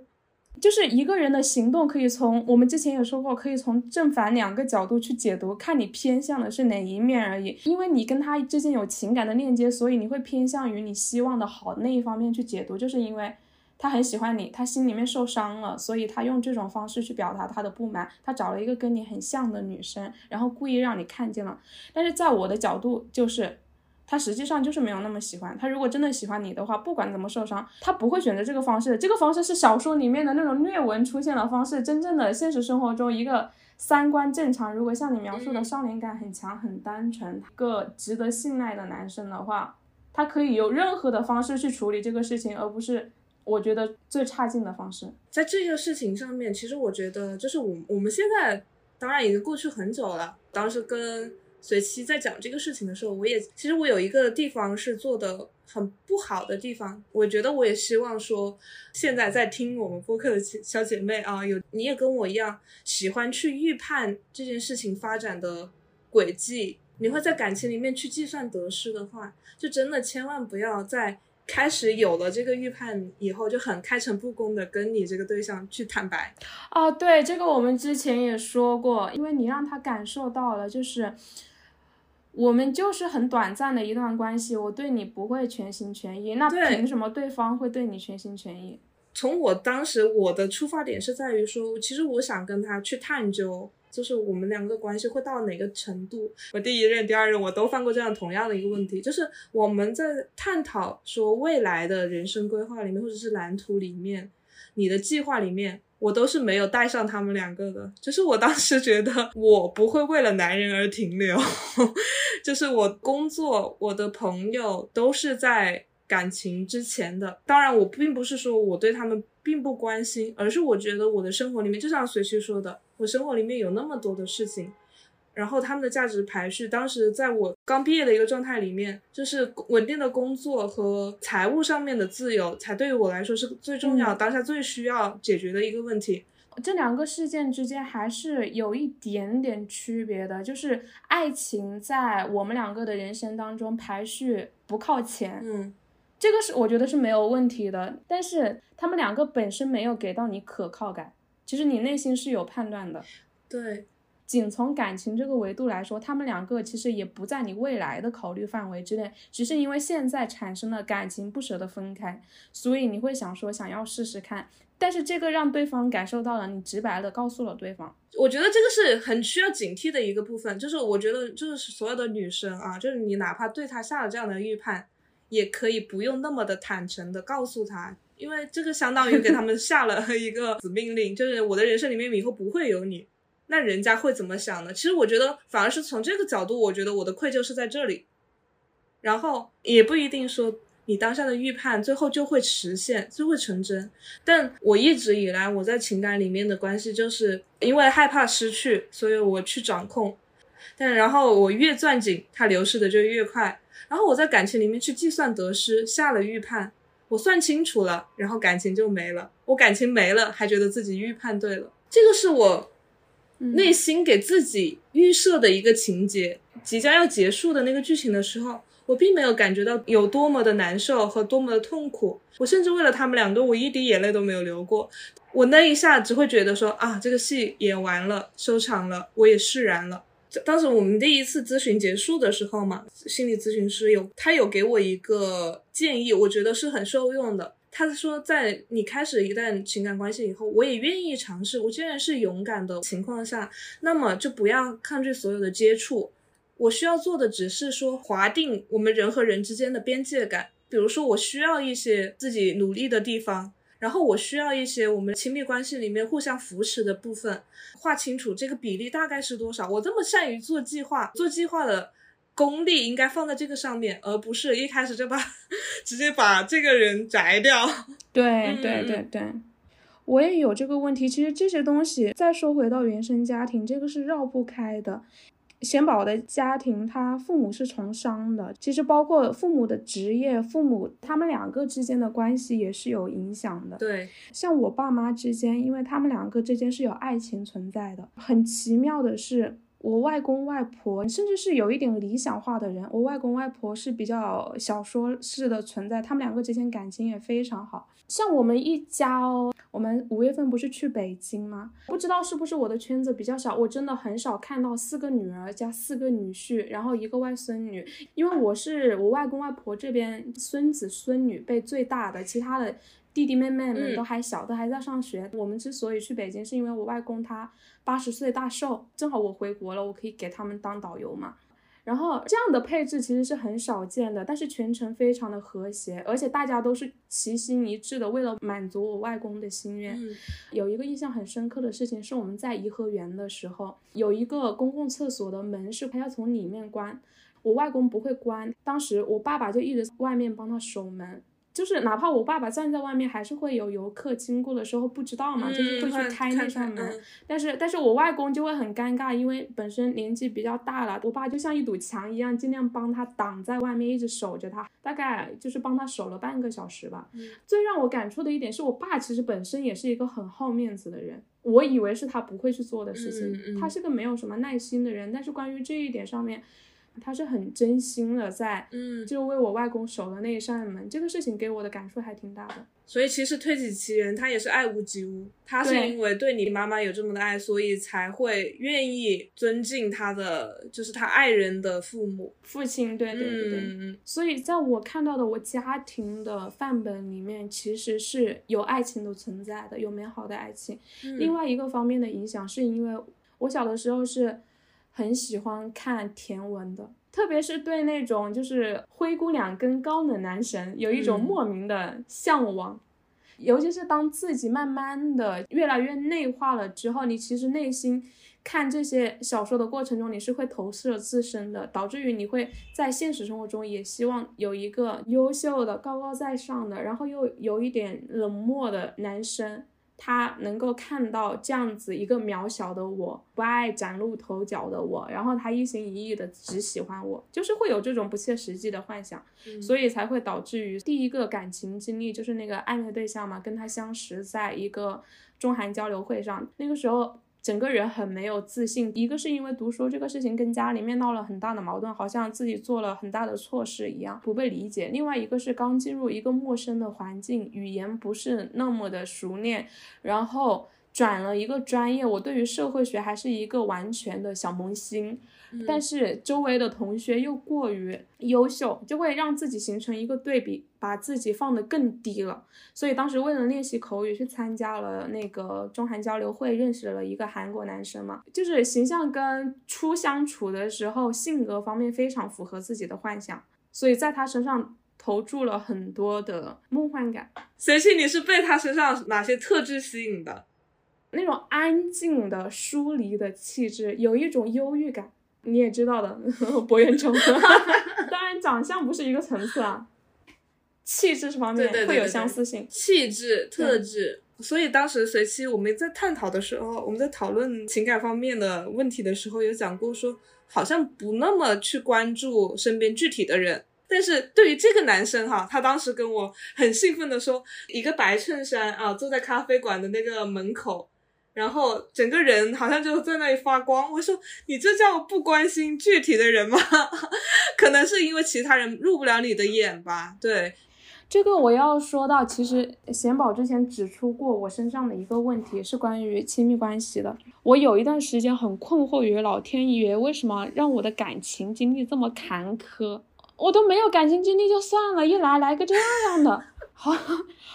就是一个人的行动可以从我们之前也说过，可以从正反两个角度去解读，看你偏向的是哪一面而已。因为你跟他之间有情感的链接，所以你会偏向于你希望的好那一方面去解读，就是因为。他很喜欢你，他心里面受伤了，所以他用这种方式去表达他的不满。他找了一个跟你很像的女生，然后故意让你看见了。但是在我的角度，就是他实际上就是没有那么喜欢。他如果真的喜欢你的话，不管怎么受伤，他不会选择这个方式。这个方式是小说里面的那种虐文出现的方式。真正的现实生活中，一个三观正常，如果像你描述的少年感很强、很单纯、个值得信赖的男生的话，他可以有任何的方式去处理这个事情，而不是。我觉得最差劲的方式，在这个事情上面，其实我觉得就是我我们现在当然已经过去很久了。当时跟随期在讲这个事情的时候，我也其实我有一个地方是做的很不好的地方，我觉得我也希望说，现在在听我们播客的小姐妹啊，有你也跟我一样喜欢去预判这件事情发展的轨迹，你会在感情里面去计算得失的话，就真的千万不要在开始有了这个预判以后就很开诚布公的跟你这个对象去坦白。哦，对，这个我们之前也说过，因为你让他感受到了，就是。我们就是很短暂的一段关系，我对你不会全心全意，那凭什么对方会对你全心全意？从我当时我的出发点是在于说，其实我想跟他去探究，就是我们两个关系会到哪个程度。我第一任、第二任我都犯过这样同样的一个问题，就是我们在探讨说未来的人生规划里面，或者是蓝图里面，你的计划里面。我都是没有带上他们两个的，就是我当时觉得我不会为了男人而停留，就是我工作、我的朋友都是在感情之前的。当然，我并不是说我对他们并不关心，而是我觉得我的生活里面，就像随徐说的，我生活里面有那么多的事情。然后他们的价值排序，当时在我刚毕业的一个状态里面，就是稳定的工作和财务上面的自由，才对于我来说是最重要、当下最需要解决的一个问题。这两个事件之间还是有一点点区别的，就是爱情在我们两个的人生当中排序不靠前，嗯，这个是我觉得是没有问题的。但是他们两个本身没有给到你可靠感，其实你内心是有判断的，对。仅从感情这个维度来说，他们两个其实也不在你未来的考虑范围之内，只是因为现在产生了感情，不舍得分开，所以你会想说想要试试看。但是这个让对方感受到了，你直白的告诉了对方。我觉得这个是很需要警惕的一个部分，就是我觉得就是所有的女生啊，就是你哪怕对他下了这样的预判，也可以不用那么的坦诚的告诉他，因为这个相当于给他们下了一个死命令，就是我的人生里面以后不会有你。那人家会怎么想呢？其实我觉得反而是从这个角度，我觉得我的愧疚是在这里，然后也不一定说你当下的预判最后就会实现，就会成真。但我一直以来我在情感里面的关系，就是因为害怕失去，所以我去掌控。但然后我越攥紧，它流失的就越快。然后我在感情里面去计算得失，下了预判，我算清楚了，然后感情就没了。我感情没了，还觉得自己预判对了，这个是我。内心给自己预设的一个情节，即将要结束的那个剧情的时候，我并没有感觉到有多么的难受和多么的痛苦。我甚至为了他们两个，我一滴眼泪都没有流过。我那一下只会觉得说啊，这个戏演完了，收场了，我也释然了。当时我们第一次咨询结束的时候嘛，心理咨询师有他有给我一个建议，我觉得是很受用的。他说，在你开始一段情感关系以后，我也愿意尝试。我既然是勇敢的情况下，那么就不要抗拒所有的接触。我需要做的只是说划定我们人和人之间的边界感。比如说，我需要一些自己努力的地方，然后我需要一些我们亲密关系里面互相扶持的部分，划清楚这个比例大概是多少。我这么善于做计划，做计划的。功力应该放在这个上面，而不是一开始就把 直接把这个人摘掉。对对对对，我也有这个问题。其实这些东西再说回到原生家庭，这个是绕不开的。贤宝的家庭，他父母是从商的，其实包括父母的职业、父母他们两个之间的关系也是有影响的。对，像我爸妈之间，因为他们两个之间是有爱情存在的。很奇妙的是。我外公外婆甚至是有一点理想化的人，我外公外婆是比较小说式的存在，他们两个之间感情也非常好。像我们一家哦，我们五月份不是去北京吗？不知道是不是我的圈子比较小，我真的很少看到四个女儿加四个女婿，然后一个外孙女，因为我是我外公外婆这边孙子孙女辈最大的，其他的。弟弟妹妹们都还小，都还在上学。我们之所以去北京，是因为我外公他八十岁大寿，正好我回国了，我可以给他们当导游嘛。然后这样的配置其实是很少见的，但是全程非常的和谐，而且大家都是齐心一致的，为了满足我外公的心愿。有一个印象很深刻的事情是，我们在颐和园的时候，有一个公共厕所的门是他要从里面关，我外公不会关，当时我爸爸就一直在外面帮他守门。就是哪怕我爸爸站在外面，还是会有游客经过的时候不知道嘛，就是会去开那扇门。但是但是我外公就会很尴尬，因为本身年纪比较大了，我爸就像一堵墙一样，尽量帮他挡在外面，一直守着他，大概就是帮他守了半个小时吧。最让我感触的一点是我爸其实本身也是一个很好面子的人，我以为是他不会去做的事情，他是个没有什么耐心的人，但是关于这一点上面。他是很真心的，在嗯，就为我外公守的那一扇门，这个事情给我的感触还挺大的。所以其实推己及人，他也是爱屋及乌。他是因为对你妈妈有这么的爱，所以才会愿意尊敬他的，就是他爱人的父母、父亲。对对对对。嗯所以在我看到的我家庭的范本里面，其实是有爱情的存在的，有美好的爱情。另外一个方面的影响，是因为我小的时候是。很喜欢看甜文的，特别是对那种就是灰姑娘跟高冷男神有一种莫名的向往，尤其是当自己慢慢的越来越内化了之后，你其实内心看这些小说的过程中，你是会投射自身的，导致于你会在现实生活中也希望有一个优秀的、高高在上的，然后又有一点冷漠的男生。他能够看到这样子一个渺小的我，不爱崭露头角的我，然后他一心一意的只喜欢我，就是会有这种不切实际的幻想，所以才会导致于第一个感情经历就是那个暧昧对象嘛，跟他相识在一个中韩交流会上，那个时候。整个人很没有自信，一个是因为读书这个事情跟家里面闹了很大的矛盾，好像自己做了很大的错事一样，不被理解；另外一个是刚进入一个陌生的环境，语言不是那么的熟练，然后。转了一个专业，我对于社会学还是一个完全的小萌新，但是周围的同学又过于优秀，就会让自己形成一个对比，把自己放得更低了。所以当时为了练习口语，去参加了那个中韩交流会，认识了一个韩国男生嘛，就是形象跟初相处的时候性格方面非常符合自己的幻想，所以在他身上投注了很多的梦幻感。随气，你是被他身上哪些特质吸引的？那种安静的、疏离的气质，有一种忧郁感。你也知道的，博元崇，当然长相不是一个层次啊，气质方面会有相似性。气质特质，所以当时随期我们在探讨的时候，我们在讨论情感方面的问题的时候，有讲过说，好像不那么去关注身边具体的人。但是对于这个男生哈，他当时跟我很兴奋的说，一个白衬衫啊，坐在咖啡馆的那个门口。然后整个人好像就在那里发光。我说：“你这叫不关心具体的人吗？可能是因为其他人入不了你的眼吧。”对，这个我要说到，其实贤宝之前指出过我身上的一个问题，是关于亲密关系的。我有一段时间很困惑于老天爷为什么让我的感情经历这么坎坷。我都没有感情经历就算了，一来来个这样的，好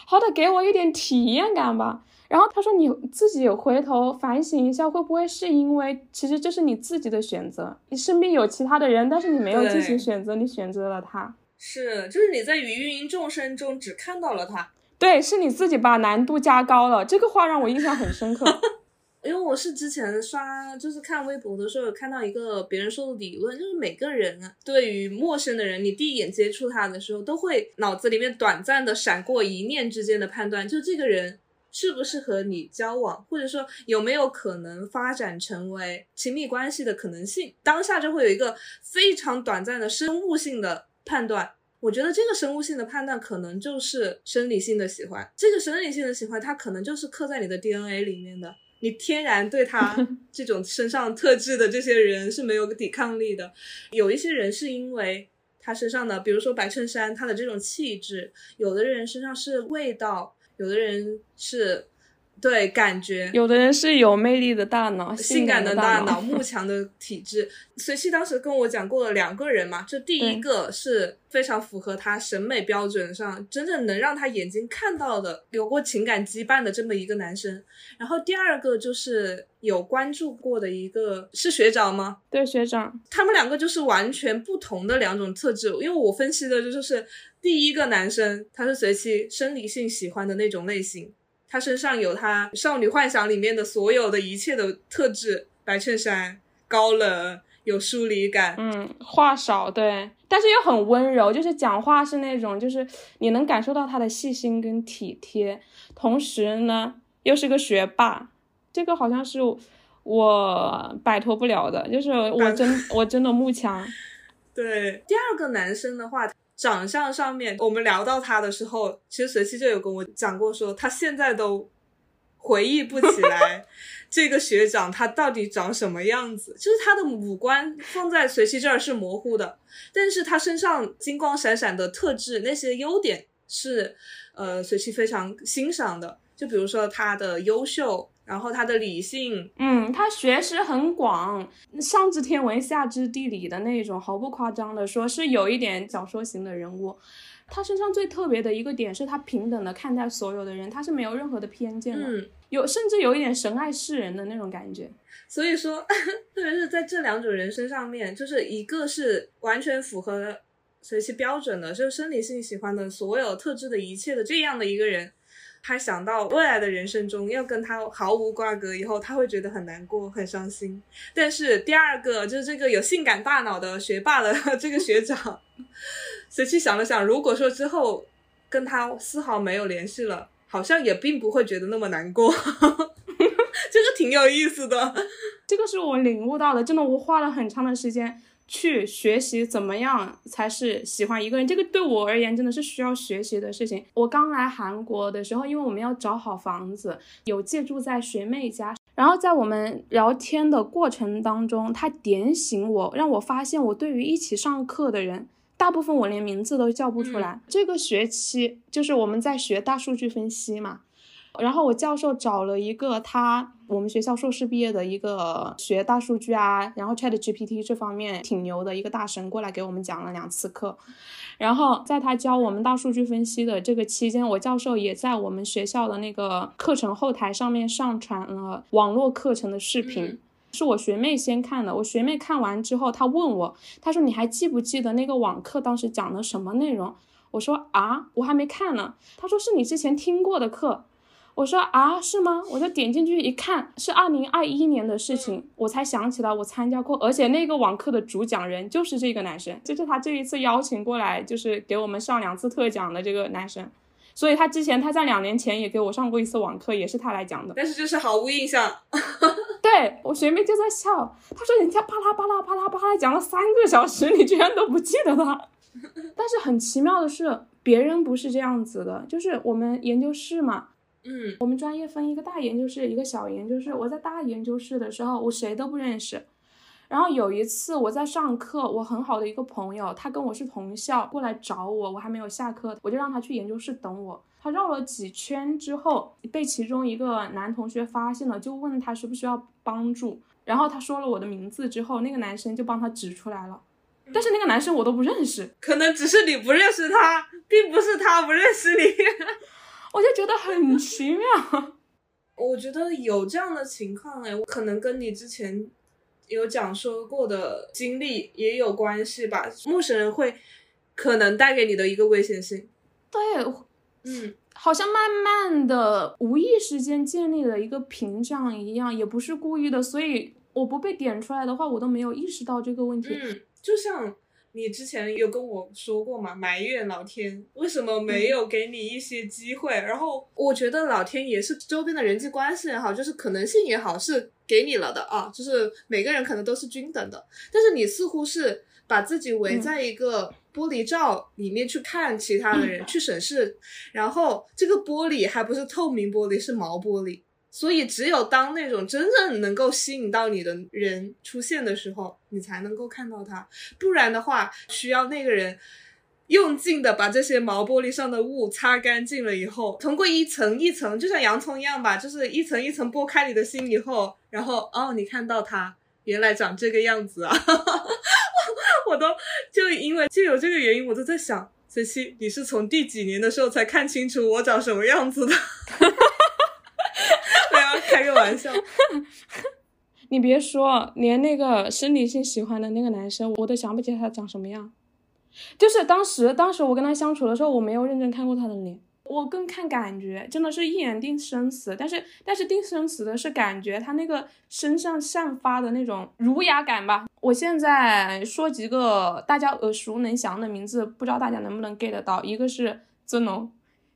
好歹给我一点体验感吧。然后他说：“你自己回头反省一下，会不会是因为其实这是你自己的选择？你身边有其他的人，但是你没有进行选择，你选择了他。是，就是你在芸芸众生中只看到了他。对，是你自己把难度加高了。这个话让我印象很深刻，因为我是之前刷，就是看微博的时候有看到一个别人说的理论，就是每个人啊，对于陌生的人，你第一眼接触他的时候，都会脑子里面短暂的闪过一念之间的判断，就这个人。”适不适合你交往，或者说有没有可能发展成为亲密关系的可能性，当下就会有一个非常短暂的生物性的判断。我觉得这个生物性的判断可能就是生理性的喜欢，这个生理性的喜欢，它可能就是刻在你的 DNA 里面的，你天然对他 这种身上特质的这些人是没有抵抗力的。有一些人是因为他身上的，比如说白衬衫，他的这种气质；有的人身上是味道。有的人是。对，感觉有的人是有魅力的大脑，性感的大脑，慕强的体质。随希当时跟我讲过了两个人嘛，就第一个是非常符合他审美标准上，真正能让他眼睛看到的，有过情感羁绊的这么一个男生。然后第二个就是有关注过的一个是学长吗？对，学长。他们两个就是完全不同的两种特质，因为我分析的就是第一个男生，他是随其生理性喜欢的那种类型。他身上有他少女幻想里面的所有的一切的特质：白衬衫、高冷、有疏离感。嗯，话少，对，但是又很温柔，就是讲话是那种，就是你能感受到他的细心跟体贴，同时呢又是个学霸，这个好像是我摆脱不了的，就是我真我真的慕强。对，第二个男生的话，长相上面，我们聊到他的时候，其实随期就有跟我讲过，说他现在都回忆不起来 这个学长他到底长什么样子，就是他的五官放在随期这儿是模糊的，但是他身上金光闪闪的特质，那些优点是呃随期非常欣赏的，就比如说他的优秀。然后他的理性，嗯，他学识很广，上知天文下知地理的那种，毫不夸张的说，是有一点小说型的人物。他身上最特别的一个点是他平等的看待所有的人，他是没有任何的偏见的，嗯，有甚至有一点神爱世人的那种感觉。所以说，特别是在这两种人身上面，就是一个是完全符合学习标准的，就是生理性喜欢的所有特质的一切的这样的一个人。他想到未来的人生中要跟他毫无瓜葛，以后他会觉得很难过、很伤心。但是第二个就是这个有性感大脑的学霸的 这个学长，随即想了想，如果说之后跟他丝毫没有联系了，好像也并不会觉得那么难过。这个挺有意思的，这个是我领悟到的，真的，我花了很长的时间。去学习怎么样才是喜欢一个人，这个对我而言真的是需要学习的事情。我刚来韩国的时候，因为我们要找好房子，有借住在学妹家。然后在我们聊天的过程当中，他点醒我，让我发现我对于一起上课的人，大部分我连名字都叫不出来。这个学期就是我们在学大数据分析嘛。然后我教授找了一个他我们学校硕士毕业的一个学大数据啊，然后 Chat GPT 这方面挺牛的一个大神过来给我们讲了两次课。然后在他教我们大数据分析的这个期间，我教授也在我们学校的那个课程后台上面上传了网络课程的视频，是我学妹先看的。我学妹看完之后，她问我，她说你还记不记得那个网课当时讲的什么内容？我说啊，我还没看呢。她说是你之前听过的课。我说啊，是吗？我就点进去一看，是二零二一年的事情，我才想起来我参加过，而且那个网课的主讲人就是这个男生，就是他这一次邀请过来，就是给我们上两次特讲的这个男生，所以他之前他在两年前也给我上过一次网课，也是他来讲的，但是就是毫无印象。对我学妹就在笑，她说人家巴拉巴拉巴拉巴拉讲了三个小时，你居然都不记得他。但是很奇妙的是，别人不是这样子的，就是我们研究室嘛。嗯，我们专业分一个大研究室，一个小研究室。我在大研究室的时候，我谁都不认识。然后有一次我在上课，我很好的一个朋友，他跟我是同校，过来找我，我还没有下课，我就让他去研究室等我。他绕了几圈之后，被其中一个男同学发现了，就问他需不需要帮助。然后他说了我的名字之后，那个男生就帮他指出来了。但是那个男生我都不认识，可能只是你不认识他，并不是他不认识你。我就觉得很奇妙，我觉得有这样的情况哎，可能跟你之前有讲说过的经历也有关系吧。陌生人会可能带给你的一个危险性，对，嗯，好像慢慢的无意识间建立了一个屏障一样，也不是故意的，所以我不被点出来的话，我都没有意识到这个问题。嗯，就像。你之前有跟我说过嘛？埋怨老天为什么没有给你一些机会？然后我觉得老天也是周边的人际关系也好，就是可能性也好，是给你了的啊。就是每个人可能都是均等的，但是你似乎是把自己围在一个玻璃罩里面去看其他的人，去审视，然后这个玻璃还不是透明玻璃，是毛玻璃。所以，只有当那种真正能够吸引到你的人出现的时候，你才能够看到他。不然的话，需要那个人用劲的把这些毛玻璃上的雾擦干净了以后，通过一层一层，就像洋葱一样吧，就是一层一层剥开你的心以后，然后哦，你看到他原来长这个样子啊！我都就因为就有这个原因，我都在想，随七，你是从第几年的时候才看清楚我长什么样子的？开个玩笑，你别说，连那个生理性喜欢的那个男生，我都想不起他长什么样。就是当时，当时我跟他相处的时候，我没有认真看过他的脸。我更看感觉，真的是一眼定生死。但是但是定生死的是感觉，他那个身上散发的那种儒雅感吧。我现在说几个大家耳熟能详的名字，不知道大家能不能 get 到。一个是尊龙，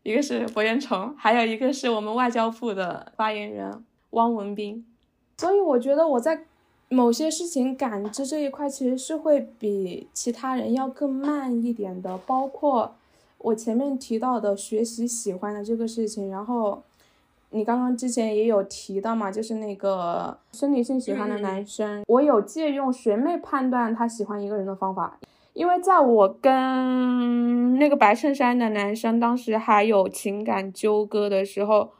一个是柏原崇，还有一个是我们外交部的发言人汪文斌。所以我觉得我在某些事情感知这一块，其实是会比其他人要更慢一点的，包括。我前面提到的学习喜欢的这个事情，然后你刚刚之前也有提到嘛，就是那个生理性喜欢的男生，我有借用学妹判断他喜欢一个人的方法，因为在我跟那个白衬衫的男生当时还有情感纠葛的时候。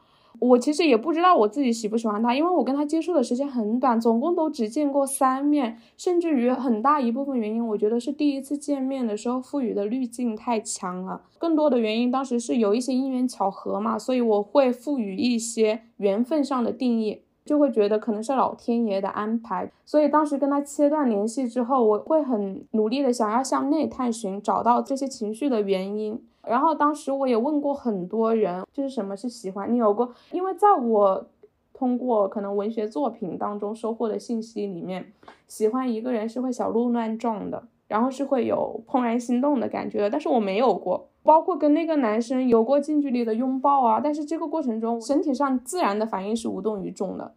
我其实也不知道我自己喜不喜欢他，因为我跟他接触的时间很短，总共都只见过三面，甚至于很大一部分原因，我觉得是第一次见面的时候赋予的滤镜太强了。更多的原因，当时是有一些因缘巧合嘛，所以我会赋予一些缘分上的定义，就会觉得可能是老天爷的安排。所以当时跟他切断联系之后，我会很努力的想要向内探寻，找到这些情绪的原因。然后当时我也问过很多人，就是什么是喜欢？你有过？因为在我通过可能文学作品当中收获的信息里面，喜欢一个人是会小鹿乱撞的，然后是会有怦然心动的感觉的。但是我没有过，包括跟那个男生有过近距离的拥抱啊，但是这个过程中身体上自然的反应是无动于衷的。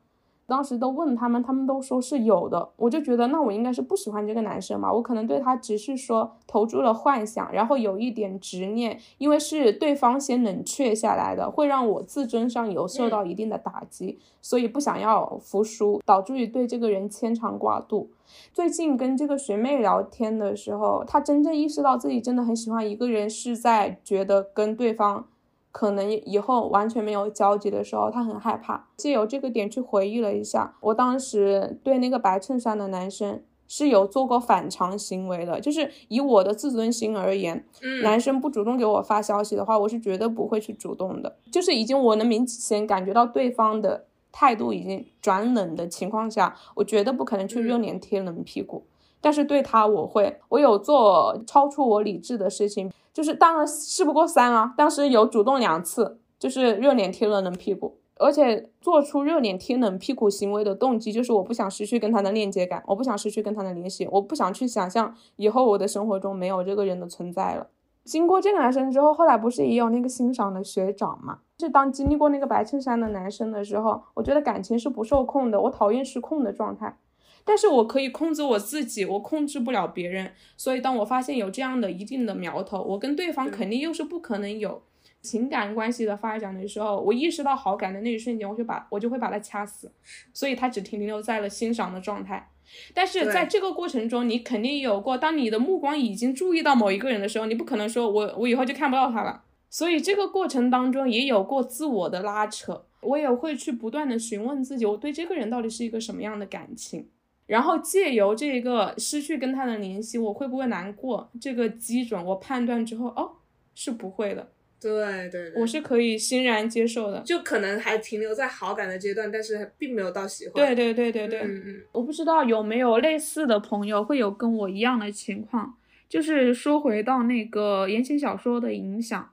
当时都问他们，他们都说是有的，我就觉得那我应该是不喜欢这个男生嘛，我可能对他只是说投注了幻想，然后有一点执念，因为是对方先冷却下来的，会让我自尊上有受到一定的打击，所以不想要服输，导致于对这个人牵肠挂肚。最近跟这个学妹聊天的时候，她真正意识到自己真的很喜欢一个人，是在觉得跟对方。可能以后完全没有交集的时候，他很害怕。借由这个点去回忆了一下，我当时对那个白衬衫的男生是有做过反常行为的，就是以我的自尊心而言，男生不主动给我发消息的话，我是绝对不会去主动的。就是已经我能明显感觉到对方的态度已经转冷的情况下，我绝对不可能去热脸贴冷屁股。但是对他我会，我有做超出我理智的事情。就是当然事不过三啊，当时有主动两次，就是热脸贴了冷屁股，而且做出热脸贴冷屁股行为的动机就是我不想失去跟他的链接感，我不想失去跟他的联系，我不想去想象以后我的生活中没有这个人的存在了。经过这个男生之后，后来不是也有那个欣赏的学长嘛？是当经历过那个白衬衫的男生的时候，我觉得感情是不受控的，我讨厌失控的状态。但是我可以控制我自己，我控制不了别人。所以当我发现有这样的一定的苗头，我跟对方肯定又是不可能有情感关系的发展的时候，我意识到好感的那一瞬间，我就把我就会把他掐死。所以他只停留在了欣赏的状态。但是在这个过程中，你肯定有过，当你的目光已经注意到某一个人的时候，你不可能说我我以后就看不到他了。所以这个过程当中也有过自我的拉扯，我也会去不断的询问自己，我对这个人到底是一个什么样的感情。然后借由这个失去跟他的联系，我会不会难过？这个基准我判断之后，哦，是不会的。对对，我是可以欣然接受的。就可能还停留在好感的阶段，但是并没有到喜欢。对对对对对，嗯嗯。我不知道有没有类似的朋友会有跟我一样的情况，就是说回到那个言情小说的影响。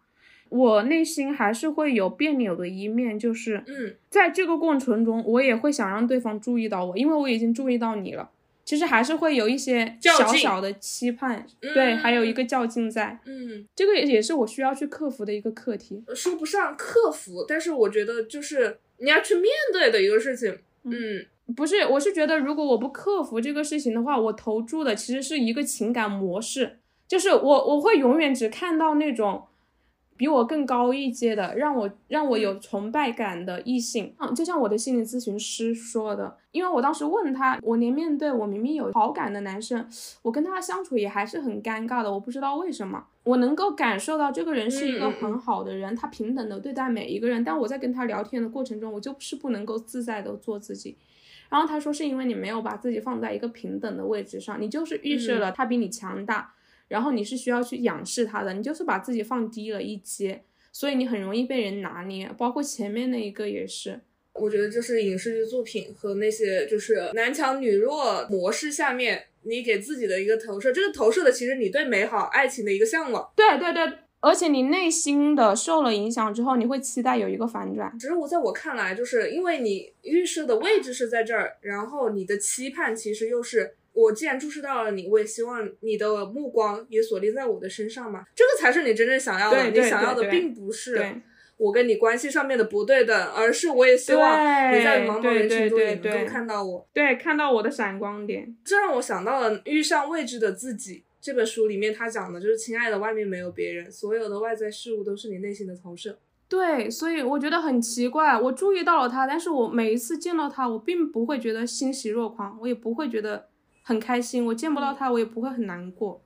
我内心还是会有别扭的一面，就是，嗯，在这个过程中，我也会想让对方注意到我，因为我已经注意到你了。其实还是会有一些小小的期盼，对，还有一个较劲在，嗯，这个也也是我需要去克服的一个课题。说不上克服，但是我觉得就是你要去面对的一个事情。嗯，不是，我是觉得如果我不克服这个事情的话，我投注的其实是一个情感模式，就是我我会永远只看到那种。比我更高一阶的，让我让我有崇拜感的异性，嗯，就像我的心理咨询师说的，因为我当时问他，我连面对我明明有好感的男生，我跟他相处也还是很尴尬的，我不知道为什么，我能够感受到这个人是一个很好的人，他平等的对待每一个人，但我在跟他聊天的过程中，我就是不能够自在的做自己，然后他说是因为你没有把自己放在一个平等的位置上，你就是预设了他比你强大。然后你是需要去仰视他的，你就是把自己放低了一阶，所以你很容易被人拿捏。包括前面那一个也是，我觉得就是影视剧作品和那些就是男强女弱模式下面，你给自己的一个投射，这个投射的其实你对美好爱情的一个向往。对对对，而且你内心的受了影响之后，你会期待有一个反转。只是我在我看来，就是因为你预设的位置是在这儿，然后你的期盼其实又是我既然注视到了你，我也希望你的目光也锁定在我的身上嘛，这个才是你真正想要的。你想要的并不是我跟你关系上面的不对等，而是我也希望你在茫茫人群中也能够看到我。对，看到我的闪光点。这让我想到了《遇上未知的自己》这本书里面，他讲的就是：亲爱的，外面没有别人，所有的外在事物都是你内心的投射。对，所以我觉得很奇怪，我注意到了他，但是我每一次见到他，我并不会觉得欣喜若狂，我也不会觉得很开心。我见不到他，我也不会很难过，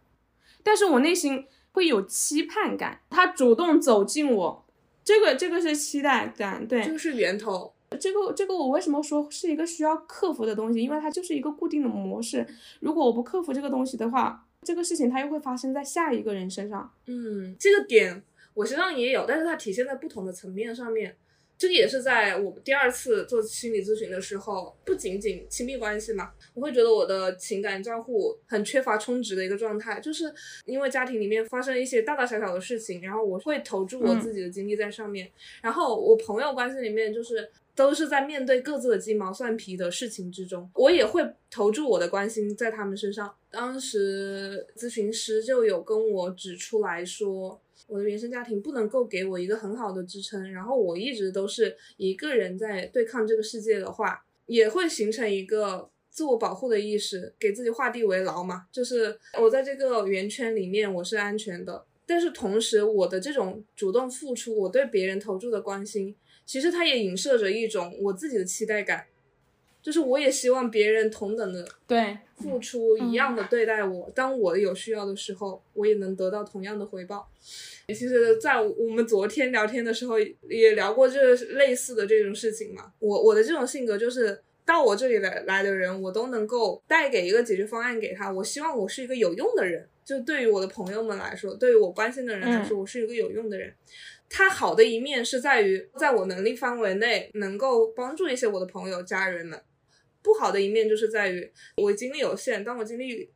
但是我内心会有期盼感。他主动走近我，这个这个是期待感，对，这个是源头。这个这个我为什么说是一个需要克服的东西？因为它就是一个固定的模式。如果我不克服这个东西的话，这个事情它又会发生在下一个人身上。嗯，这个点我身上也有，但是它体现在不同的层面上面。这个也是在我第二次做心理咨询的时候，不仅仅亲密关系嘛，我会觉得我的情感账户很缺乏充值的一个状态，就是因为家庭里面发生一些大大小小的事情，然后我会投注我自己的精力在上面，然后我朋友关系里面就是。都是在面对各自的鸡毛蒜皮的事情之中，我也会投注我的关心在他们身上。当时咨询师就有跟我指出来说，我的原生家庭不能够给我一个很好的支撑，然后我一直都是一个人在对抗这个世界的话，也会形成一个自我保护的意识，给自己画地为牢嘛。就是我在这个圆圈里面我是安全的，但是同时我的这种主动付出，我对别人投注的关心。其实它也影射着一种我自己的期待感，就是我也希望别人同等的对付出，一样的对待我。当我有需要的时候，我也能得到同样的回报。其实，在我们昨天聊天的时候也聊过这类似的这种事情嘛。我我的这种性格就是，到我这里来来的人，我都能够带给一个解决方案给他。我希望我是一个有用的人，就对于我的朋友们来说，对于我关心的人来说，我是一个有用的人。它好的一面是在于，在我能力范围内能够帮助一些我的朋友、家人们；不好的一面就是在于我精力有限。当我精力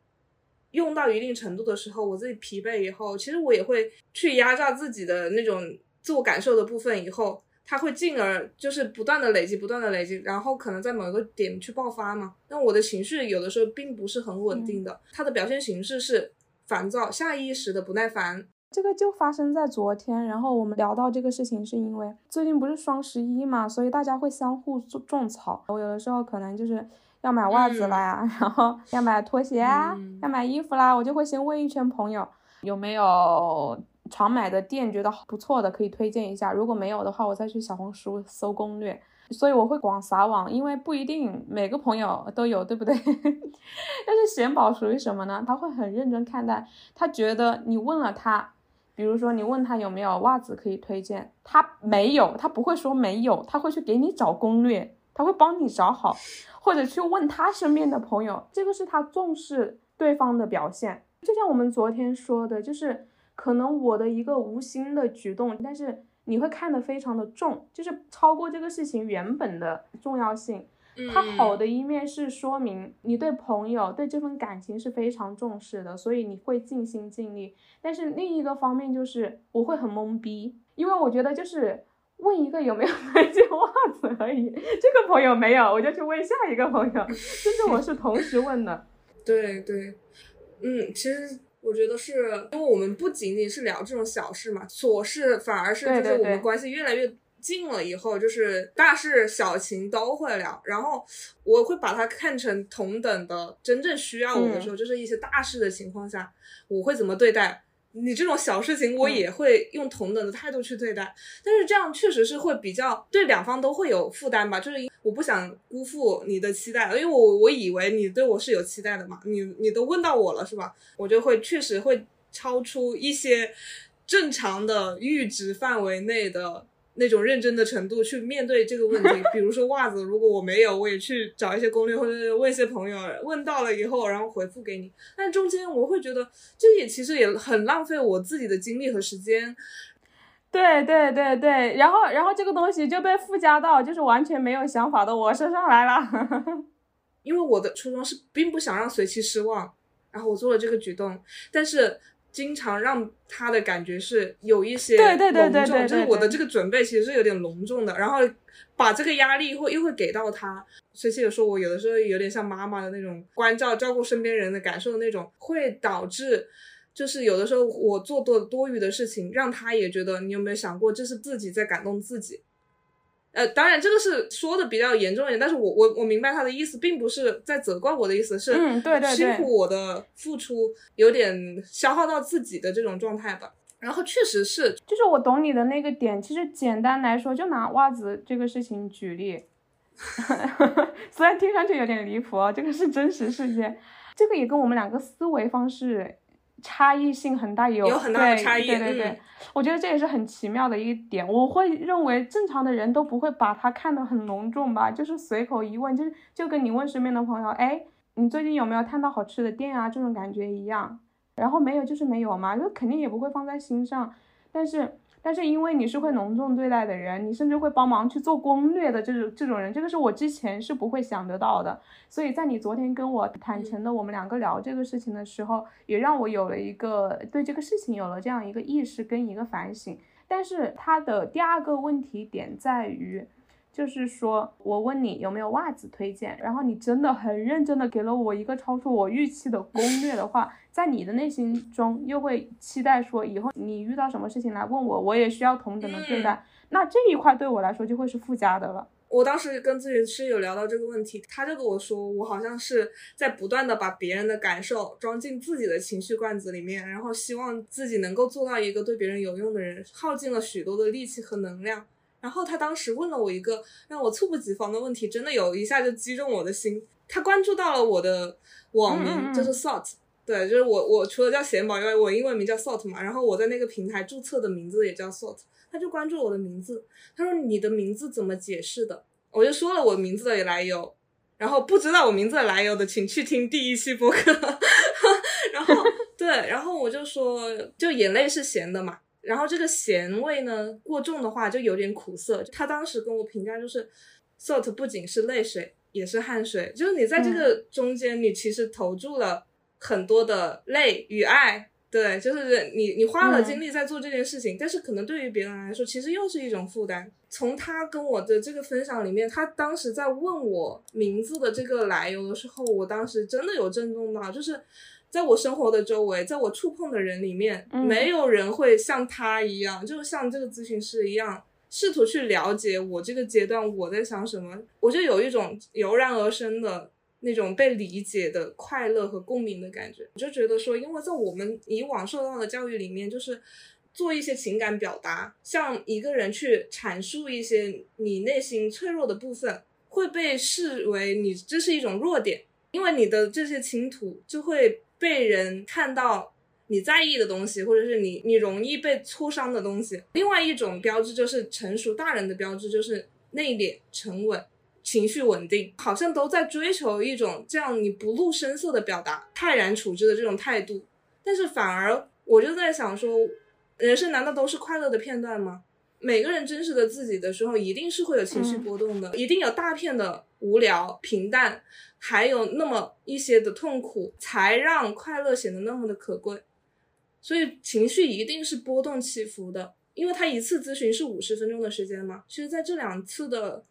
用到一定程度的时候，我自己疲惫以后，其实我也会去压榨自己的那种自我感受的部分，以后它会进而就是不断的累积、不断的累积，然后可能在某一个点去爆发嘛。那我的情绪有的时候并不是很稳定的，它的表现形式是烦躁、下意识的不耐烦。这个就发生在昨天，然后我们聊到这个事情，是因为最近不是双十一嘛，所以大家会相互种种草。我有的时候可能就是要买袜子啦呀，然后要买拖鞋啊，嗯要买衣服啦，我就会先问一圈朋友有没有常买的店，觉得不错的可以推荐一下。如果没有的话，我再去小红书搜攻略。所以我会广撒网，因为不一定每个朋友都有，对不对？但是贤宝属于什么呢？他会很认真看待，他觉得你问了他。比如说，你问他有没有袜子可以推荐，他没有，他不会说没有，他会去给你找攻略，他会帮你找好，或者去问他身边的朋友，这个是他重视对方的表现。就像我们昨天说的，就是可能我的一个无心的举动，但是你会看得非常的重，就是超过这个事情原本的重要性。它好的一面是说明你对朋友对这份感情是非常重视的，所以你会尽心尽力。但是另一个方面就是我会很懵逼，因为我觉得就是问一个有没有买件袜子而已，这个朋友没有，我就去问下一个朋友，就是我是同时问的。对对，嗯，其实我觉得是因为我们不仅仅是聊这种小事嘛，琐事反而是就是我们关系越来越。近了以后，就是大事小情都会聊，然后我会把它看成同等的。真正需要我的时候，嗯就是一些大事的情况下，我会怎么对待你这种小事情，我嗯也会用同等的态度去对待。但是这样确实是会比较对两方都会有负担吧，就是我不想辜负你的期待，因为我我以为你对我是有期待的嘛，你你都问到我了是吧？我就会确实会超出一些正常的阈值范围内的。那种认真的程度去面对这个问题，比如说袜子，如果我没有，我也去找一些攻略或者问一些朋友，问到了以后，然后回复给你。但中间我会觉得，这也其实也很浪费我自己的精力和时间。对对对对，然后然后这个东西就被附加到就是完全没有想法的我身上来了。因为我的初衷是并不想让随妻失望，然后我做了这个举动，但是经常让他的感觉是有一些对对对对隆重，对对就是我的这个准备其实是有点隆重的，然后把这个压力会又会给到他。随其有时候我有的时候有点像妈妈的那种关照、照顾身边人的感受的那种，会导致。就是有的时候我做多多余的事情，让他也觉得你有没有想过，这是自己在感动自己。呃，当然这个是说的比较严重一点，但是我我我明白他的意思，并不是在责怪我的意思，是嗯对对对辛苦我的付出有点消耗到自己的这种状态吧。然后确实是，就是我懂你的那个点。其实简单来说，就拿袜子这个事情举例，虽然听上去有点离谱啊，这个是真实事件，这个也跟我们两个思维方式差异性很大，有有很大的差异对对对，嗯我觉得这也是很奇妙的一点。我会认为正常的人都不会把它看得很隆重吧，就是随口一问，就是就跟你问身边的朋友，哎，你最近有没有探到好吃的店啊？这种感觉一样。然后没有就是没有嘛，就肯定也不会放在心上。但是，但是因为你是会隆重对待的人，你甚至会帮忙去做攻略的这种这种人，这个是我之前是不会想得到的。所以在你昨天跟我坦诚的我们两个聊这个事情的时候，也让我有了一个对这个事情有了这样一个意识跟一个反省。但是他的第二个问题点在于。就是说我问你有没有袜子推荐，然后你真的很认真的给了我一个超出我预期的攻略的话，在你的内心中又会期待说以后你遇到什么事情来问我，我也需要同等的对待。那这一块对我来说就会是附加的了。我当时跟咨询师有聊到这个问题，他就跟我说，我好像是在不断的把别人的感受装进自己的情绪罐子里面，然后希望自己能够做到一个对别人有用的人，耗尽了许多的力气和能量。然后他当时问了我一个让我猝不及防的问题，真的有一下就击中我的心。他关注到了我的网名，嗯嗯嗯就是 Salt，对，就是我我除了叫贤宝，因为我英文名叫 Salt 嘛，然后我在那个平台注册的名字也叫 Salt，他就关注我的名字，他说你的名字怎么解释的？我就说了我名字的来由，然后不知道我名字的来由的，请去听第一期播客。然后对，然后我就说，就眼泪是咸的嘛。然后这个咸味呢过重的话就有点苦涩。他当时跟我评价就是，salt 不仅是泪水，也是汗水，就是你在这个中间，你其实投注了很多的泪与爱。对，就是你你花了精力在做这件事情，但是可能对于别人来说，其实又是一种负担。从他跟我的这个分享里面，他当时在问我名字的这个来由的时候，我当时真的有震动到，就是。在我生活的周围，在我触碰的人里面，嗯没有人会像他一样，就像这个咨询师一样，试图去了解我这个阶段我在想什么。我就有一种油然而生的那种被理解的快乐和共鸣的感觉。我就觉得说，因为在我们以往受到的教育里面，就是做一些情感表达，向一个人去阐述一些你内心脆弱的部分，会被视为你这是一种弱点，因为你的这些倾吐就会。被人看到你在意的东西，或者是你你容易被挫伤的东西。另外一种标志就是成熟大人的标志，就是内敛、沉稳、情绪稳定，好像都在追求一种这样你不露声色的表达、泰然处之的这种态度。但是反而我就在想说，人生难道都是快乐的片段吗？每个人真实的自己的时候，一定是会有情绪波动的，一定有大片的无聊、平淡。还有那么一些的痛苦，才让快乐显得那么的可贵。所以情绪一定是波动起伏的，因为他一次咨询是五十分钟的时间嘛。其实在这两次的，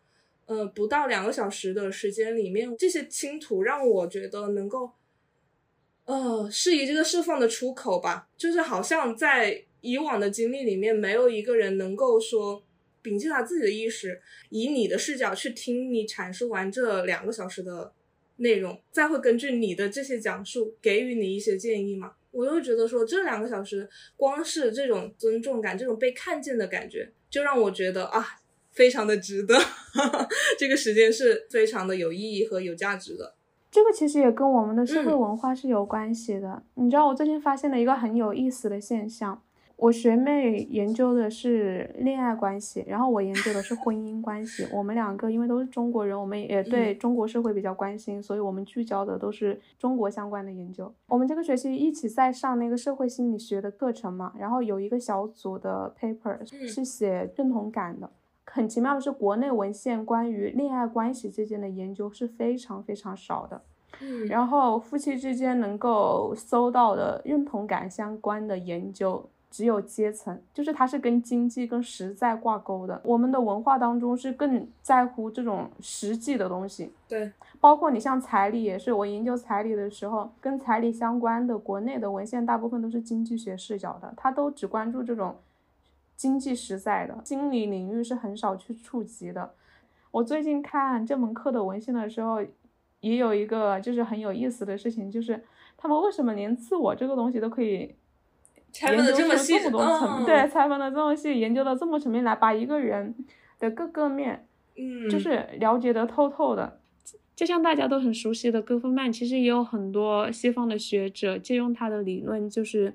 呃，不到两个小时的时间里面，这些倾吐让我觉得能够，呃，是一个释放的出口吧。就是好像在以往的经历里面，没有一个人能够说。摒弃他自己的意识，以你的视角去听你阐述完这两个小时的内容，再会根据你的这些讲述给予你一些建议嘛？我又觉得说这两个小时，光是这种尊重感、这种被看见的感觉，就让我觉得啊，非常的值得。这个时间是非常的有意义和有价值的。这个其实也跟我们的社会文化是有关系的。你知道，我最近发现了一个很有意思的现象。我学妹研究的是恋爱关系，然后我研究的是婚姻关系。我们两个因为都是中国人，我们也对中国社会比较关心，所以我们聚焦的都是中国相关的研究。我们这个学期一起在上那个社会心理学的课程嘛，然后有一个小组的 paper 是写认同感的。很奇妙的是，国内文献关于恋爱关系之间的研究是非常非常少的。嗯，然后夫妻之间能够搜到的认同感相关的研究。只有阶层，就是它是跟经济、跟实在挂钩的。我们的文化当中是更在乎这种实际的东西。对，包括你像彩礼也是，我研究彩礼的时候，跟彩礼相关的国内的文献大部分都是经济学视角的，他都只关注这种经济实在的，心理领域是很少去触及的。我最近看这门课的文献的时候，也有一个就是很有意思的事情，就是他们为什么连自我这个东西都可以。研究这么细，这么多层，对，采访的这么细，研究的这么全面，来把一个人的各个面，嗯，就是了解的透透的。就像大家都很熟悉的戈夫曼，其实也有很多西方的学者借用他的理论，就是。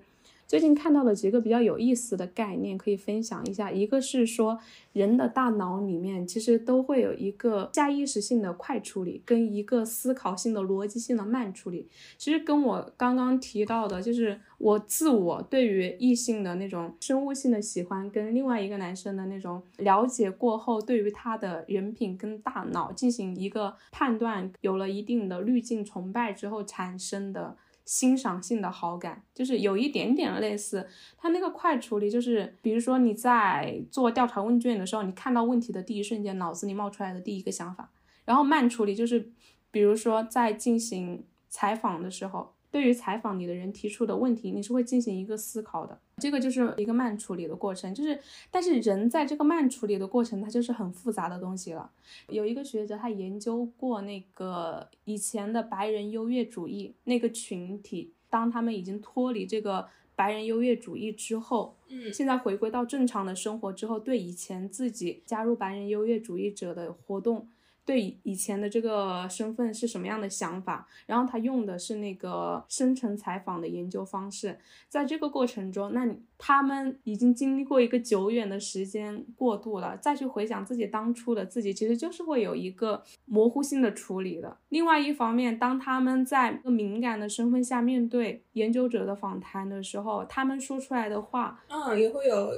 最近看到了几个比较有意思的概念，可以分享一下。一个是说，人的大脑里面其实都会有一个下意识性的快处理，跟一个思考性的逻辑性的慢处理。其实跟我刚刚提到的，就是我自我对于异性的那种生物性的喜欢，跟另外一个男生的那种了解过后，对于他的人品跟大脑进行一个判断，有了一定的滤镜崇拜之后产生的。欣赏性的好感就是有一点点类似，他那个快处理就是，比如说你在做调查问卷的时候，你看到问题的第一瞬间，脑子里冒出来的第一个想法，然后慢处理就是，比如说在进行采访的时候。对于采访你的人提出的问题，你是会进行一个思考的，这个就是一个慢处理的过程。就是，但是人在这个慢处理的过程，它就是很复杂的东西了。有一个学者他研究过那个以前的白人优越主义那个群体，当他们已经脱离这个白人优越主义之后，嗯，现在回归到正常的生活之后，对以前自己加入白人优越主义者的活动。对以前的这个身份是什么样的想法？然后他用的是那个深层采访的研究方式，在这个过程中，那他们已经经历过一个久远的时间过渡了，再去回想自己当初的自己，其实就是会有一个模糊性的处理的。另外一方面，当他们在一个敏感的身份下面对研究者的访谈的时候，他们说出来的话，嗯，也会有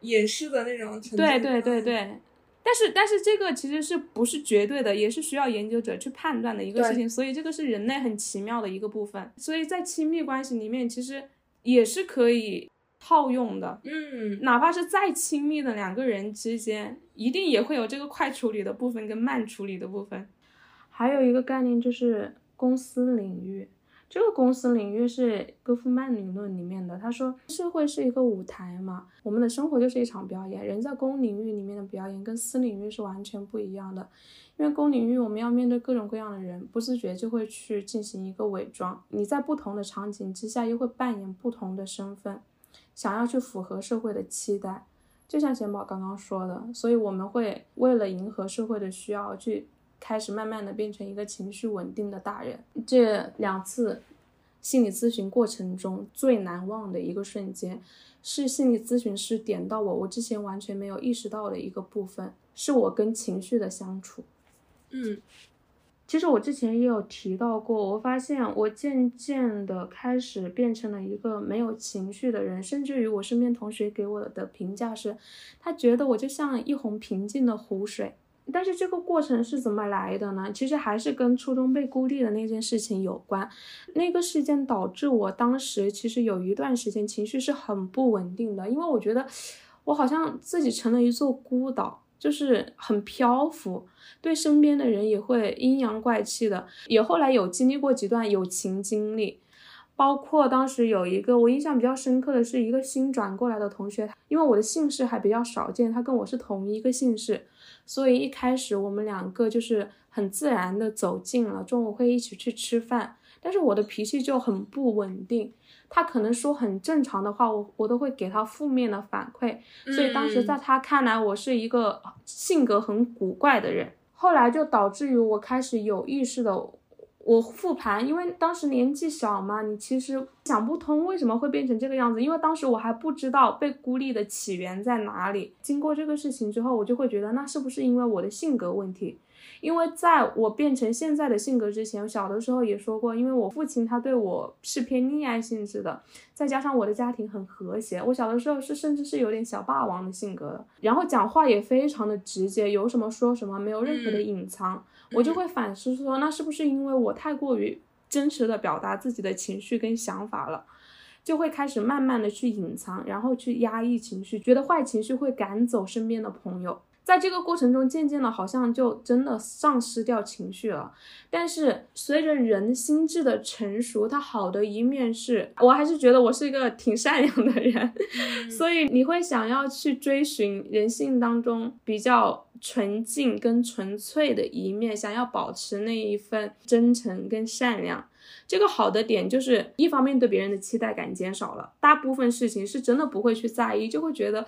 掩饰的那种。对对对对。但是，但是这个其实是不是绝对的，也是需要研究者去判断的一个事情。所以这个是人类很奇妙的一个部分。所以在亲密关系里面，其实也是可以套用的。嗯，哪怕是再亲密的两个人之间，一定也会有这个快处理的部分跟慢处理的部分。还有一个概念就是公司领域。这个公司领域是戈夫曼理论里面的。他说，社会是一个舞台嘛，我们的生活就是一场表演。人在公领域里面的表演跟私领域是完全不一样的。因为公领域我们要面对各种各样的人，不自觉就会去进行一个伪装。你在不同的场景之下又会扮演不同的身份，想要去符合社会的期待。就像贤宝刚刚说的，所以我们会为了迎合社会的需要去。开始慢慢的变成一个情绪稳定的大人。这两次心理咨询过程中最难忘的一个瞬间，是心理咨询师点到我，我之前完全没有意识到的一个部分，是我跟情绪的相处。嗯，其实我之前也有提到过，我发现我渐渐的开始变成了一个没有情绪的人，甚至于我身边同学给我的评价是，他觉得我就像一泓平静的湖水。但是这个过程是怎么来的呢？其实还是跟初中被孤立的那件事情有关。那个事件导致我当时其实有一段时间情绪是很不稳定的，因为我觉得我好像自己成了一座孤岛，就是很漂浮，对身边的人也会阴阳怪气的。也后来有经历过几段友情经历。包括当时有一个我印象比较深刻的是一个新转过来的同学，因为我的姓氏还比较少见，他跟我是同一个姓氏，所以一开始我们两个就是很自然的走近了，中午会一起去吃饭。但是我的脾气就很不稳定，他可能说很正常的话，我我都会给他负面的反馈，所以当时在他看来我是一个性格很古怪的人，后来就导致于我开始有意识的。我复盘，因为当时年纪小嘛，你其实想不通为什么会变成这个样子。因为当时我还不知道被孤立的起源在哪里。经过这个事情之后，我就会觉得，那是不是因为我的性格问题？因为在我变成现在的性格之前，我小的时候也说过，因为我父亲他对我是偏溺爱性质的，再加上我的家庭很和谐，我小的时候是甚至是有点小霸王的性格的，然后讲话也非常的直接，有什么说什么，没有任何的隐藏。我就会反思说，那是不是因为我太过于真实的表达自己的情绪跟想法了，就会开始慢慢的去隐藏，然后去压抑情绪，觉得坏情绪会赶走身边的朋友。在这个过程中，渐渐的，好像就真的丧失掉情绪了。但是随着人心智的成熟，它好的一面是，我还是觉得我是一个挺善良的人，所以你会想要去追寻人性当中比较纯净跟纯粹的一面，想要保持那一份真诚跟善良。这个好的点就是，一方面对别人的期待感减少了，大部分事情是真的不会去在意，就会觉得。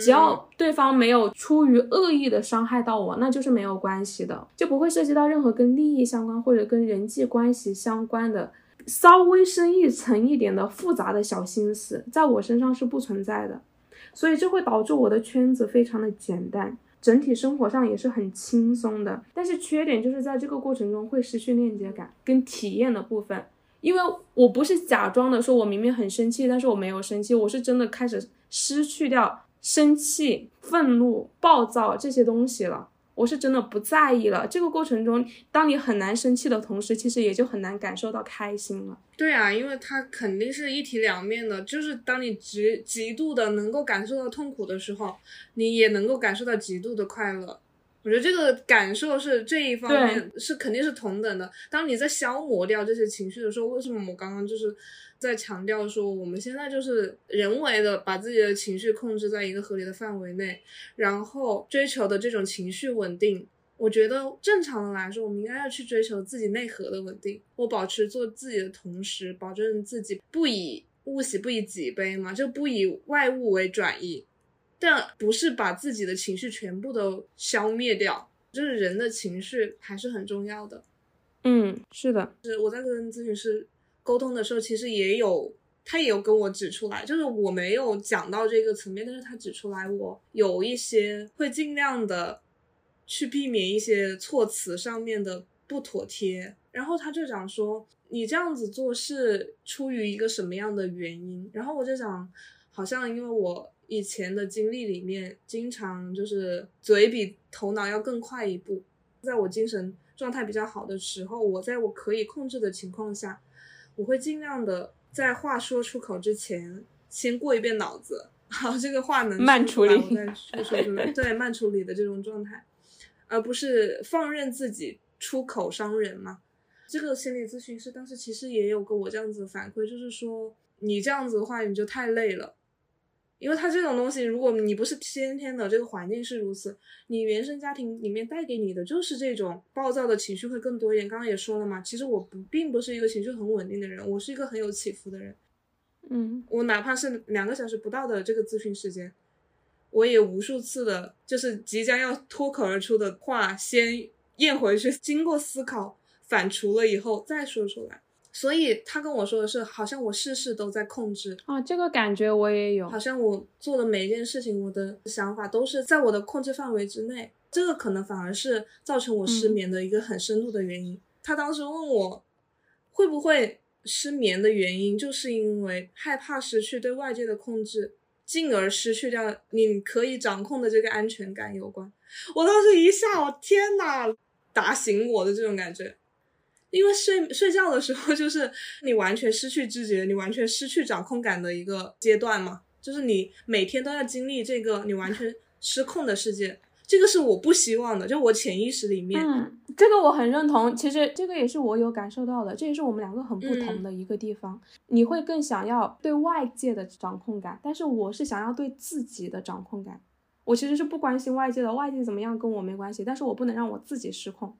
只要对方没有出于恶意的伤害到我，那就是没有关系的，就不会涉及到任何跟利益相关或者跟人际关系相关的稍微深一层一点的复杂的小心思，在我身上是不存在的。所以这会导致我的圈子非常的简单，整体生活上也是很轻松的。但是缺点就是在这个过程中会失去链接感跟体验的部分，因为我不是假装的说我明明很生气，但是我没有生气，我是真的开始失去掉。生气、愤怒、暴躁这些东西了，我是真的不在意了。这个过程中，当你很难生气的同时，其实也就很难感受到开心了。对啊，因为它肯定是一体两面的。就是当你极极度的能够感受到痛苦的时候，你也能够感受到极度的快乐。我觉得这个感受是这一方面是肯定是同等的。当你在消磨掉这些情绪的时候，为什么我刚刚就是？在强调说，我们现在就是人为的把自己的情绪控制在一个合理的范围内，然后追求的这种情绪稳定。我觉得正常的来说，我们应该要去追求自己内核的稳定。我保持做自己的同时，保证自己不以物喜，不以己悲嘛，就不以外物为转移。但不是把自己的情绪全部都消灭掉，就是人的情绪还是很重要的。嗯，是的，是我在跟咨询师。沟通的时候，其实也有他也有跟我指出来，就是我没有讲到这个层面，但是他指出来我有一些会尽量的去避免一些措辞上面的不妥帖。然后他就讲说，你这样子做是出于一个什么样的原因？然后我就想，好像因为我以前的经历里面，经常就是嘴比头脑要更快一步，在我精神状态比较好的时候，我在我可以控制的情况下。我会尽量的在话说出口之前，先过一遍脑子，好，这个话能慢处理，我再说出来。对，慢处理的这种状态，而不是放任自己出口伤人嘛。这个心理咨询师当时其实也有跟我这样子反馈，就是说你这样子的话，你就太累了。因为他这种东西，如果你不是先天的，这个环境是如此，你原生家庭里面带给你的就是这种暴躁的情绪会更多一点。刚刚也说了嘛，其实我不并不是一个情绪很稳定的人，我是一个很有起伏的人。嗯，我哪怕是两个小时不到的这个咨询时间，我也无数次的，就是即将要脱口而出的话，先咽回去，经过思考反刍了以后再说出来。所以他跟我说的是，好像我事事都在控制啊，这个感觉我也有，好像我做的每一件事情，我的想法都是在我的控制范围之内，这个可能反而是造成我失眠的一个很深度的原因。他当时问我会不会失眠的原因，就是因为害怕失去对外界的控制，进而失去掉你可以掌控的这个安全感有关。我当时一下，我天呐，打醒我的这种感觉。因为睡睡觉的时候，就是你完全失去知觉，你完全失去掌控感的一个阶段嘛，就是你每天都要经历这个你完全失控的世界，这个是我不希望的，就我潜意识里面，嗯，这个我很认同，其实这个也是我有感受到的，这也是我们两个很不同的一个地方，你会更想要对外界的掌控感，但是我是想要对自己的掌控感，我其实是不关心外界的，外界怎么样跟我没关系，但是我不能让我自己失控。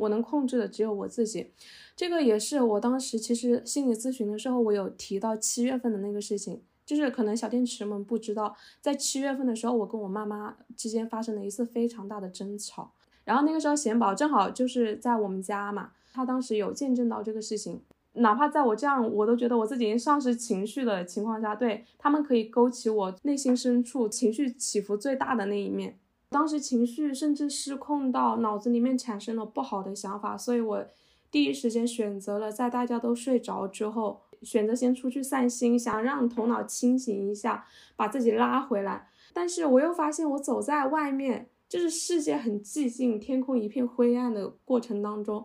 我能控制的只有我自己，这个也是我当时其实心理咨询的时候，我有提到七月份的那个事情，就是可能小电池们不知道，在七月份的时候，我跟我妈妈之间发生了一次非常大的争吵，然后那个时候贤宝正好就是在我们家嘛，他当时有见证到这个事情，哪怕在我这样我都觉得我自己已经丧失情绪的情况下，对他们可以勾起我内心深处情绪起伏最大的那一面。当时情绪甚至失控到脑子里面产生了不好的想法，所以我第一时间选择了在大家都睡着之后，选择先出去散心，想让头脑清醒一下，把自己拉回来。但是我又发现，我走在外面，就是世界很寂静，天空一片灰暗的过程当中，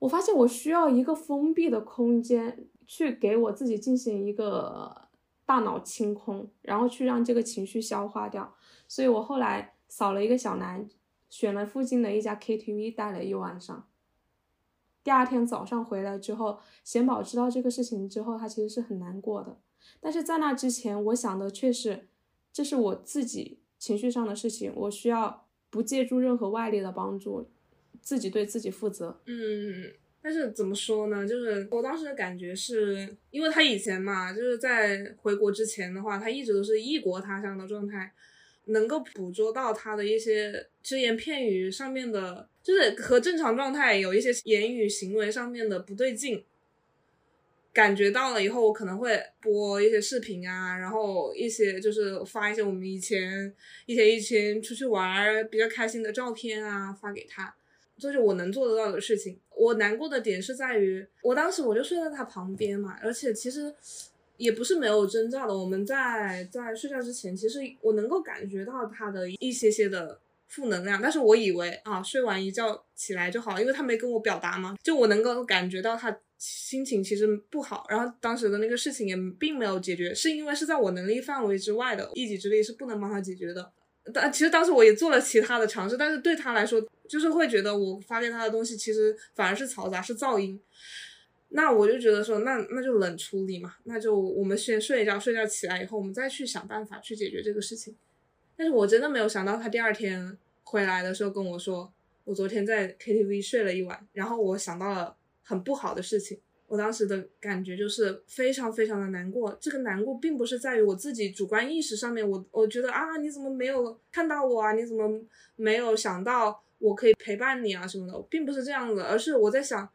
我发现我需要一个封闭的空间，去给我自己进行一个大脑清空，然后去让这个情绪消化掉。所以我后来扫了一个小南，选了附近的一家 KTV 待了一晚上。第二天早上回来之后，贤宝知道这个事情之后，他其实是很难过的。但是在那之前，我想的却是，这是我自己情绪上的事情，我需要不借助任何外力的帮助，自己对自己负责。嗯，但是怎么说呢？就是我当时的感觉是，因为他以前嘛，就是在回国之前的话，他一直都是异国他乡的状态，能够捕捉到他的一些只言片语上面的，就是和正常状态有一些言语行为上面的不对劲。感觉到了以后，我可能会播一些视频啊，然后一些就是发一些我们以前一天一天出去玩比较开心的照片啊，发给他，这是我能做得到的事情。我难过的点是在于，我当时我就睡在他旁边嘛，而且其实也不是没有征兆的。我们在在睡觉之前，其实我能够感觉到他的一些些的负能量，但是我以为啊，睡完一觉起来就好，因为他没跟我表达嘛，就我能够感觉到他。心情其实不好，然后当时的那个事情也并没有解决，是因为是在我能力范围之外的，一己之力是不能帮他解决的。但其实当时我也做了其他的尝试，但是对他来说，就是会觉得我发给他的东西其实反而是嘈杂，是噪音。那我就觉得说，那那就冷处理嘛，那就我们先睡一觉，睡觉起来以后，我们再去想办法去解决这个事情。但是我真的没有想到，他第二天回来的时候跟我说，我昨天在 KTV 睡了一晚，然后我想到了。很不好的事情，我当时的感觉就是非常非常的难过。这个难过并不是在于我自己主观意识上面，我我觉得啊，你怎么没有看到我啊？你怎么没有想到我可以陪伴你啊什么的，并不是这样的，而是我在想，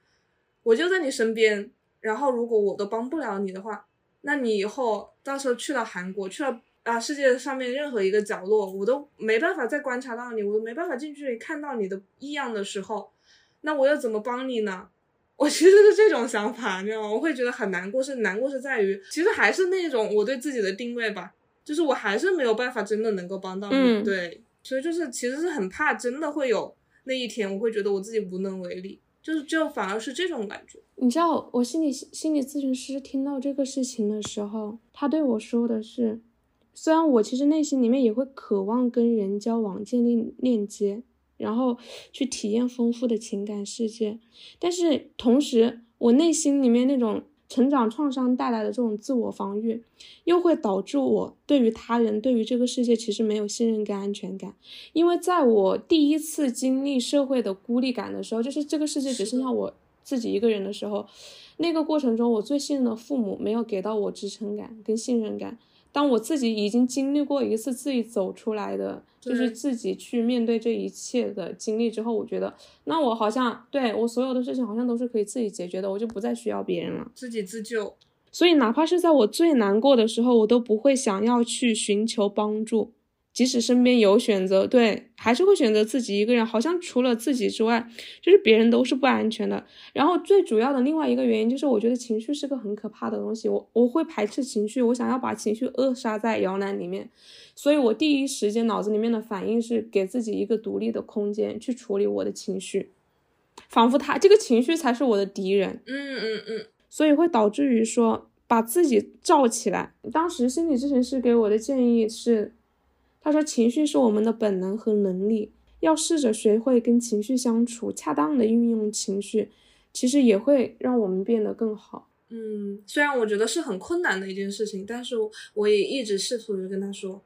我就在你身边，然后如果我都帮不了你的话，那你以后到时候去了韩国，去了啊世界上面任何一个角落，我都没办法再观察到你，我都没办法近距离看到你的异样的时候，那我又怎么帮你呢？我其实是这种想法，你知道吗？我会觉得很难过，是难过是在于，其实还是那种我对自己的定位吧，就是我还是没有办法真的能够帮到你，对，所以就是其实是很怕真的会有那一天，我会觉得我自己无能为力，就是就反而是这种感觉。你知道，我心理心理咨询师听到这个事情的时候，他对我说的是，虽然我其实内心里面也会渴望跟人交往，建立链接。然后去体验丰富的情感世界，但是同时，我内心里面那种成长创伤带来的这种自我防御，又会导致我对于他人、对于这个世界其实没有信任跟安全感。因为在我第一次经历社会的孤立感的时候，就是这个世界只剩下我自己一个人的时候，那个过程中，我最信任的父母没有给到我支撑感跟信任感。当我自己已经经历过一次自己走出来的，就是自己去面对这一切的经历之后，我觉得，那我好像对我所有的事情好像都是可以自己解决的，我就不再需要别人了，自己自救。所以哪怕是在我最难过的时候，我都不会想要去寻求帮助。即使身边有选择，对，还是会选择自己一个人。好像除了自己之外，就是别人都是不安全的。然后最主要的另外一个原因就是，我觉得情绪是个很可怕的东西。我我会排斥情绪，我想要把情绪扼杀在摇篮里面。所以我第一时间脑子里面的反应是给自己一个独立的空间去处理我的情绪，仿佛他这个情绪才是我的敌人。嗯嗯嗯。所以会导致于说把自己罩起来。当时心理咨询师给我的建议是。他说：“情绪是我们的本能和能力，要试着学会跟情绪相处，恰当的运用情绪，其实也会让我们变得更好。”嗯，虽然我觉得是很困难的一件事情，但是我也一直试图的跟他说：“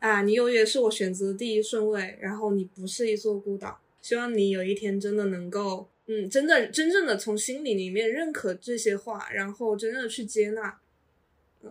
啊，你永远是我选择的第一顺位，然后你不是一座孤岛。希望你有一天真的能够，嗯，真的真正的从心里里面认可这些话，然后真正的去接纳，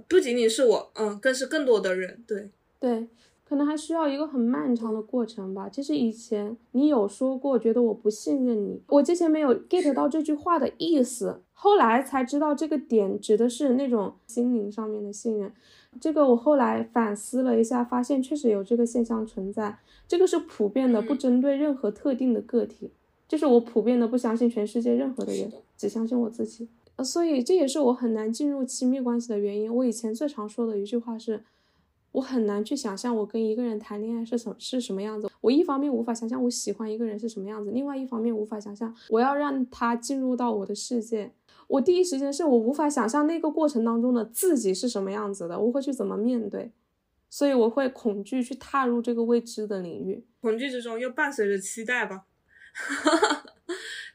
不仅仅是我，嗯，更是更多的人。对对。”可能还需要一个很漫长的过程吧。其实以前你有说过，觉得我不信任你，我之前没有 get 到这句话的意思，后来才知道这个点指的是那种心灵上面的信任。这个我后来反思了一下，发现确实有这个现象存在。这个是普遍的，不针对任何特定的个体，就是我普遍的不相信全世界任何的人，只相信我自己。呃所以这也是我很难进入亲密关系的原因。我以前最常说的一句话是。我很难去想象我跟一个人谈恋爱是什是什么样子。我一方面无法想象我喜欢一个人是什么样子，另外一方面无法想象我要让他进入到我的世界。我第一时间是我无法想象那个过程当中的自己是什么样子的，我会去怎么面对，所以我会恐惧去踏入这个未知的领域。恐惧之中又伴随着期待吧。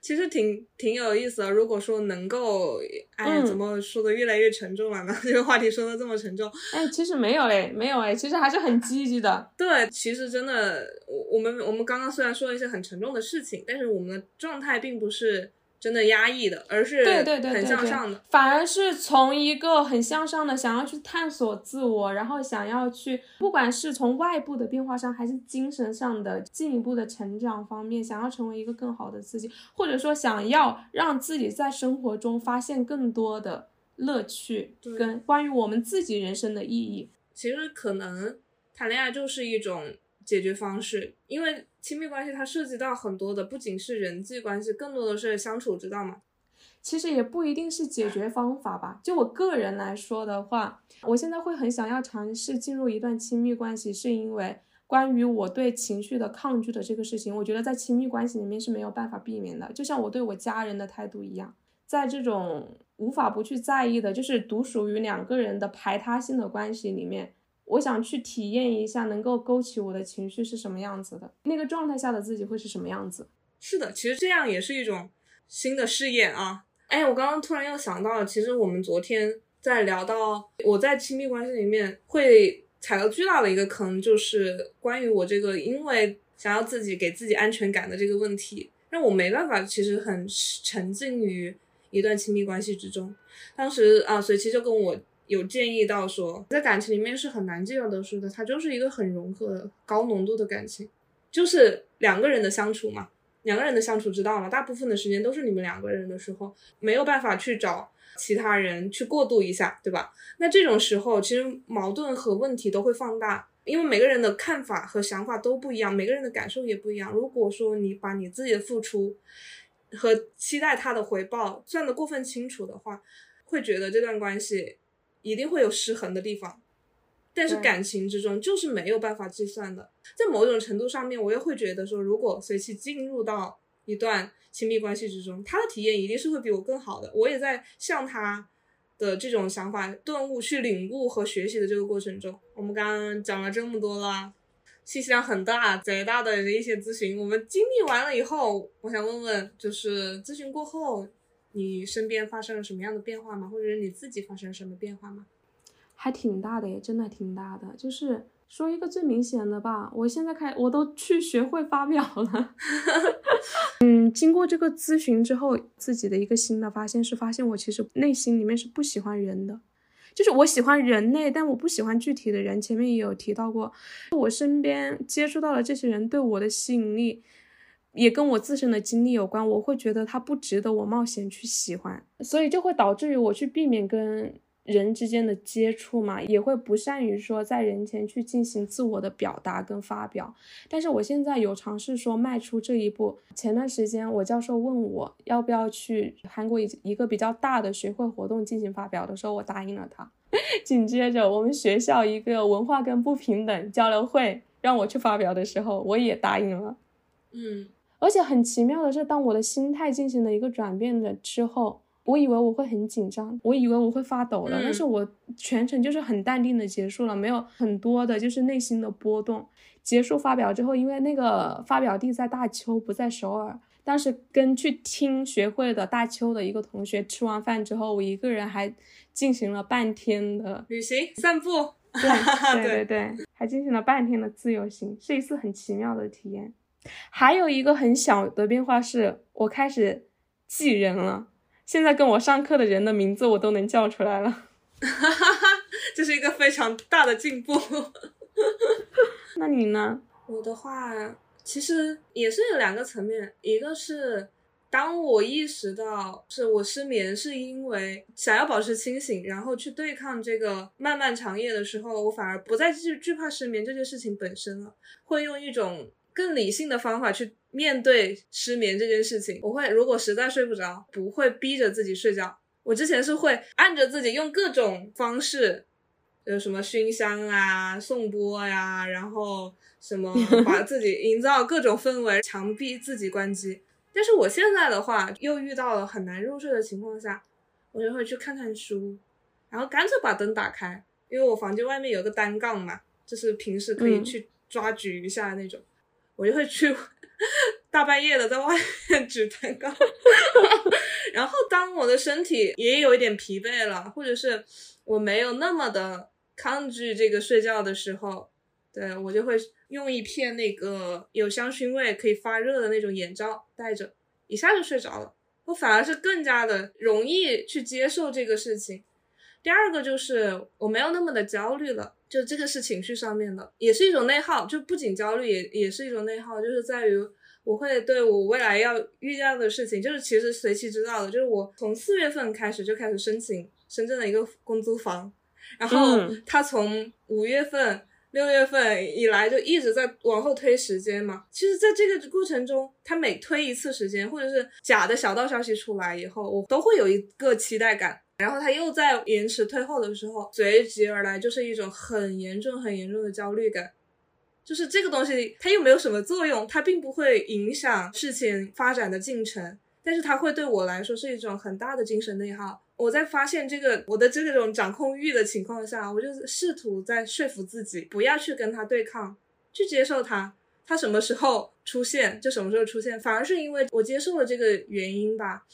其实挺挺有意思的。如果说能够，哎，怎么说的越来越沉重了呢？这个话题说的这么沉重，哎，其实没有嘞，没有哎，其实还是很积极的。对，其实真的，我我们我们刚刚虽然说了一些很沉重的事情，但是我们的状态并不是。真的压抑的，而是对对对很向上的，反而是从一个很向上的，想要去探索自我，然后想要去，不管是从外部的变化上，还是精神上的进一步的成长方面，想要成为一个更好的自己，或者说想要让自己在生活中发现更多的乐趣，跟关于我们自己人生的意义。其实可能谈恋爱就是一种解决方式，因为。亲密关系它涉及到很多的，不仅是人际关系，更多的是相处之道嘛。其实也不一定是解决方法吧。就我个人来说的话，我现在会很想要尝试进入一段亲密关系，是因为关于我对情绪的抗拒的这个事情，我觉得在亲密关系里面是没有办法避免的。就像我对我家人的态度一样，在这种无法不去在意的，就是独属于两个人的排他性的关系里面。我想去体验一下，能够勾起我的情绪是什么样子的，那个状态下的自己会是什么样子？是的，其实这样也是一种新的试验啊！哎，我刚刚突然又想到了，其实我们昨天在聊到我在亲密关系里面会踩到巨大的一个坑，就是关于我这个因为想要自己给自己安全感的这个问题，让我没办法，其实很沉浸于一段亲密关系之中。当时啊，随其就跟我。有建议到说，在感情里面是很难计较得失的，它就是一个很融合、高浓度的感情，就是两个人的相处嘛，两个人的相处之道嘛，大部分的时间都是你们两个人的时候，没有办法去找其他人去过渡一下，对吧？那这种时候，其实矛盾和问题都会放大，因为每个人的看法和想法都不一样，每个人的感受也不一样。如果说你把你自己的付出和期待他的回报算得过分清楚的话，会觉得这段关系。一定会有失衡的地方，但是感情之中就是没有办法计算的。在某种程度上面，我又会觉得说，如果随其进入到一段亲密关系之中，他的体验一定是会比我更好的。我也在向他的这种想法顿悟、去领悟和学习的这个过程中。我们刚刚讲了这么多啦，信息量很大、贼大的一些咨询，我们经历完了以后，我想问问，就是咨询过后。你身边发生了什么样的变化吗？或者是你自己发生了什么变化吗？还挺大的耶，真的挺大的。就是说一个最明显的吧，我现在开我都去学会发表了。嗯，经过这个咨询之后，自己的一个新的发现是，发现我其实内心里面是不喜欢人的，就是我喜欢人类，但我不喜欢具体的人。前面也有提到过，我身边接触到了这些人对我的吸引力。也跟我自身的经历有关，我会觉得他不值得我冒险去喜欢，所以就会导致于我去避免跟人之间的接触嘛，也会不善于说在人前去进行自我的表达跟发表。但是我现在有尝试说迈出这一步。前段时间我教授问我要不要去韩国一一个比较大的学会活动进行发表的时候，我答应了他。紧接着我们学校一个文化跟不平等交流会让我去发表的时候，我也答应了。嗯。而且很奇妙的是，当我的心态进行了一个转变了之后，我以为我会很紧张，我以为我会发抖的，但是我全程就是很淡定的结束了，没有很多的就是内心的波动。结束发表之后，因为那个发表地在大邱，不在首尔，当时跟去听学会的大邱的一个同学吃完饭之后，我一个人还进行了半天的旅行散步，对对对对，还进行了半天的自由行，是一次很奇妙的体验。还有一个很小的变化是，我开始记人了。现在跟我上课的人的名字我都能叫出来了，这是一个非常大的进步。那你呢？我的话，其实也是有两个层面，一个是当我意识到是我失眠是因为想要保持清醒，然后去对抗这个漫漫长夜的时候，我反而不再惧惧怕失眠这件事情本身了，会用一种。更理性的方法去面对失眠这件事情，我会如果实在睡不着，不会逼着自己睡觉。我之前是会按着自己用各种方式有什么熏香啊、颂钵呀，然后什么 把自己营造各种氛围，强逼自己关机。但是我现在的话，又遇到了很难入睡的情况下，我就会去看看书，然后干脆把灯打开，因为我房间外面有个单杠嘛，就是平时可以去抓举一下那种，我就会去 大半夜的在外面举蛋糕。然后当我的身体也有一点疲惫了，或者是我没有那么的抗拒这个睡觉的时候，对我就会用一片那个有香薰味、可以发热的那种眼罩戴着，一下就睡着了。我反而是更加的容易去接受这个事情。第二个就是我没有那么的焦虑了，就这个是情绪上面的，也是一种内耗。就不仅焦虑，也也是一种内耗，就是在于。我会对我未来要遇到的事情，就是其实随其知道的，就是我从四月份开始就开始申请深圳的一个公租房，然后他从五月份、六月份以来就一直在往后推时间嘛。其实，在这个过程中，他每推一次时间，或者是假的小道消息出来以后，我都会有一个期待感。然后他又在延迟退后的时候，随即而来就是一种很严重、很严重的焦虑感。就是这个东西，它又没有什么作用，它并不会影响事情发展的进程，但是它会对我来说是一种很大的精神内耗。我在发现这个我的这种掌控欲的情况下，我就试图在说服自己不要去跟他对抗，去接受他，他什么时候出现就什么时候出现。反而是因为我接受了这个原因吧，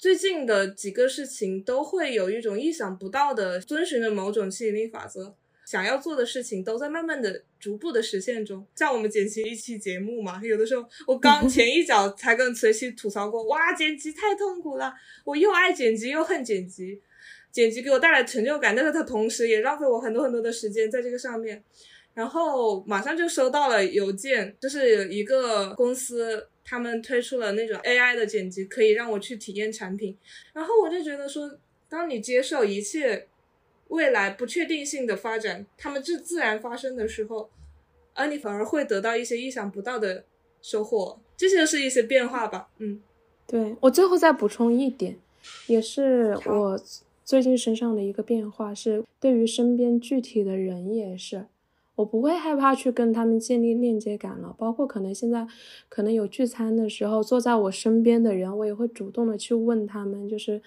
最近的几个事情都会有一种意想不到的遵循着某种吸引力法则。想要做的事情都在慢慢的、逐步的实现中。像我们剪辑一期节目嘛，有的时候我刚 前一脚才跟随西吐槽过，哇，剪辑太痛苦了，我又爱剪辑又恨剪辑，剪辑给我带来成就感，但是它同时也浪费我很多很多的时间在这个上面。然后马上就收到了邮件，就是一个公司他们推出了那种 AI 的剪辑，可以让我去体验产品。然后我就觉得说，当你接受一切。未来不确定性的发展，他们自自然发生的时候，而你反而会得到一些意想不到的收获，这些是一些变化吧。嗯，对我最后再补充一点，也是我最近身上的一个变化，是对于身边具体的人也是，我不会害怕去跟他们建立链接感了。包括可能现在可能有聚餐的时候，坐在我身边的人，我也会主动的去问他们，就是。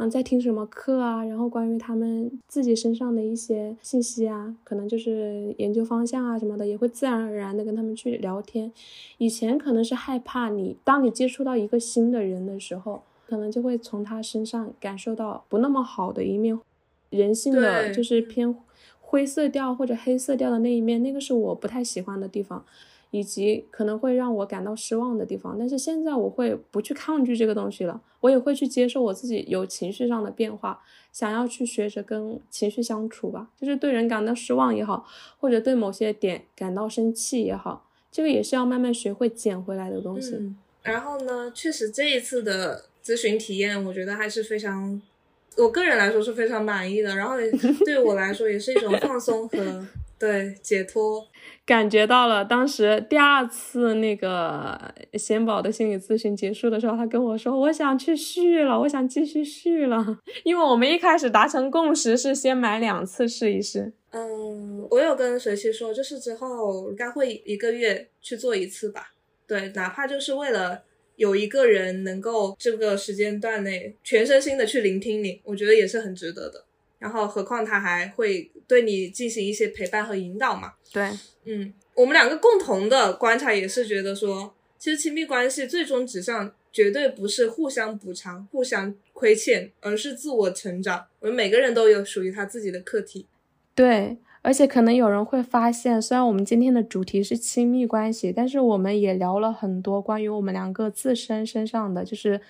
嗯，在听什么课啊？然后关于他们自己身上的一些信息啊，可能就是研究方向啊什么的，也会自然而然的跟他们去聊天。以前可能是害怕你，当你接触到一个新的人的时候，可能就会从他身上感受到不那么好的一面，人性的就是偏灰色调或者黑色调的那一面，那个是我不太喜欢的地方。以及可能会让我感到失望的地方，但是现在我会不去抗拒这个东西了，我也会去接受我自己有情绪上的变化，想要去学着跟情绪相处吧，就是对人感到失望也好，或者对某些点感到生气也好，这个也是要慢慢学会捡回来的东西。然后呢，确实这一次的咨询体验，我觉得还是非常，我个人来说是非常满意的，然后对我来说也是一种放松和 对解脱。感觉到了，当时第二次那个贤宝的心理咨询结束的时候，他跟我说：“我想去续了，我想继续续了。”因为我们一开始达成共识是先买两次试一试。嗯，我有跟随期说，就是之后应该会一个月去做一次吧。对，哪怕就是为了有一个人能够这个时间段内全身心的去聆听你，我觉得也是很值得的。然后，何况他还会对你进行一些陪伴和引导嘛？对，嗯，我们两个共同的观察也是觉得说，其实亲密关系最终指向绝对不是互相补偿、互相亏欠，而是自我成长。我们每个人都有属于他自己的课题。对，而且可能有人会发现，虽然我们今天的主题是亲密关系，但是我们也聊了很多关于我们两个自身身上的，就是。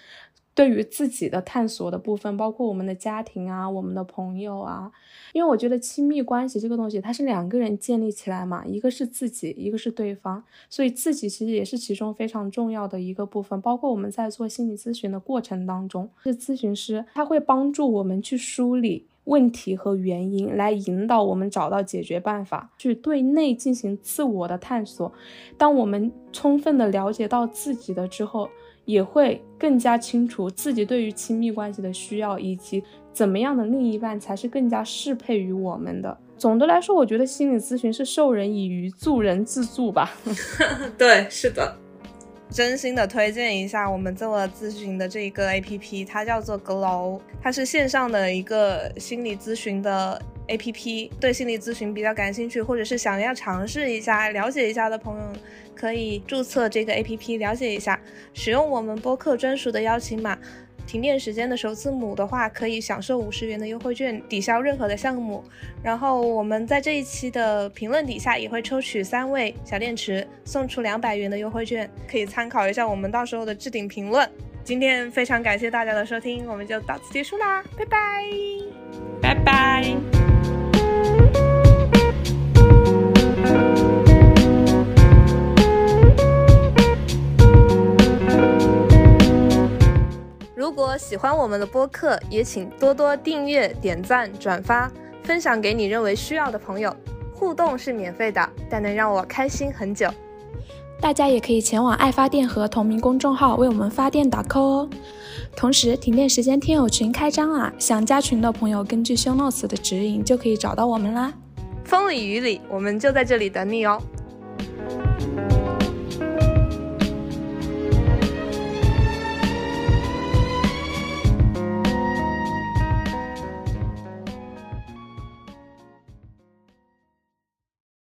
对于自己的探索的部分，包括我们的家庭啊，我们的朋友啊，因为我觉得亲密关系这个东西，它是两个人建立起来嘛，一个是自己，一个是对方，所以自己其实也是其中非常重要的一个部分。包括我们在做心理咨询的过程当中，是咨询师他会帮助我们去梳理问题和原因，来引导我们找到解决办法，去对内进行自我的探索。当我们充分的了解到自己的之后。也会更加清楚自己对于亲密关系的需要，以及怎么样的另一半才是更加适配于我们的。总的来说，我觉得心理咨询是授人以渔，助人自助吧。对，是的。真心的推荐一下我们做了咨询的这一个 A P P，它叫做 Glow，它是线上的一个心理咨询的 A P P。对心理咨询比较感兴趣，或者是想要尝试一下、了解一下的朋友，可以注册这个 A P P 了解一下，使用我们播客专属的邀请码。停电时间的首字母的话，可以享受五十元的优惠券，抵消任何的项目。然后我们在这一期的评论底下也会抽取三位小电池，送出两百元的优惠券，可以参考一下我们到时候的置顶评论。今天非常感谢大家的收听，我们就到此结束啦，拜拜，拜拜。如果喜欢我们的播客，也请多多订阅、点赞、转发，分享给你认为需要的朋友。互动是免费的，但能让我开心很久。大家也可以前往爱发电和同名公众号为我们发电打 call 哦。同时，停电时间听友群开张啦！想加群的朋友，根据 show notes 的指引就可以找到我们啦。风里雨里，我们就在这里等你哦。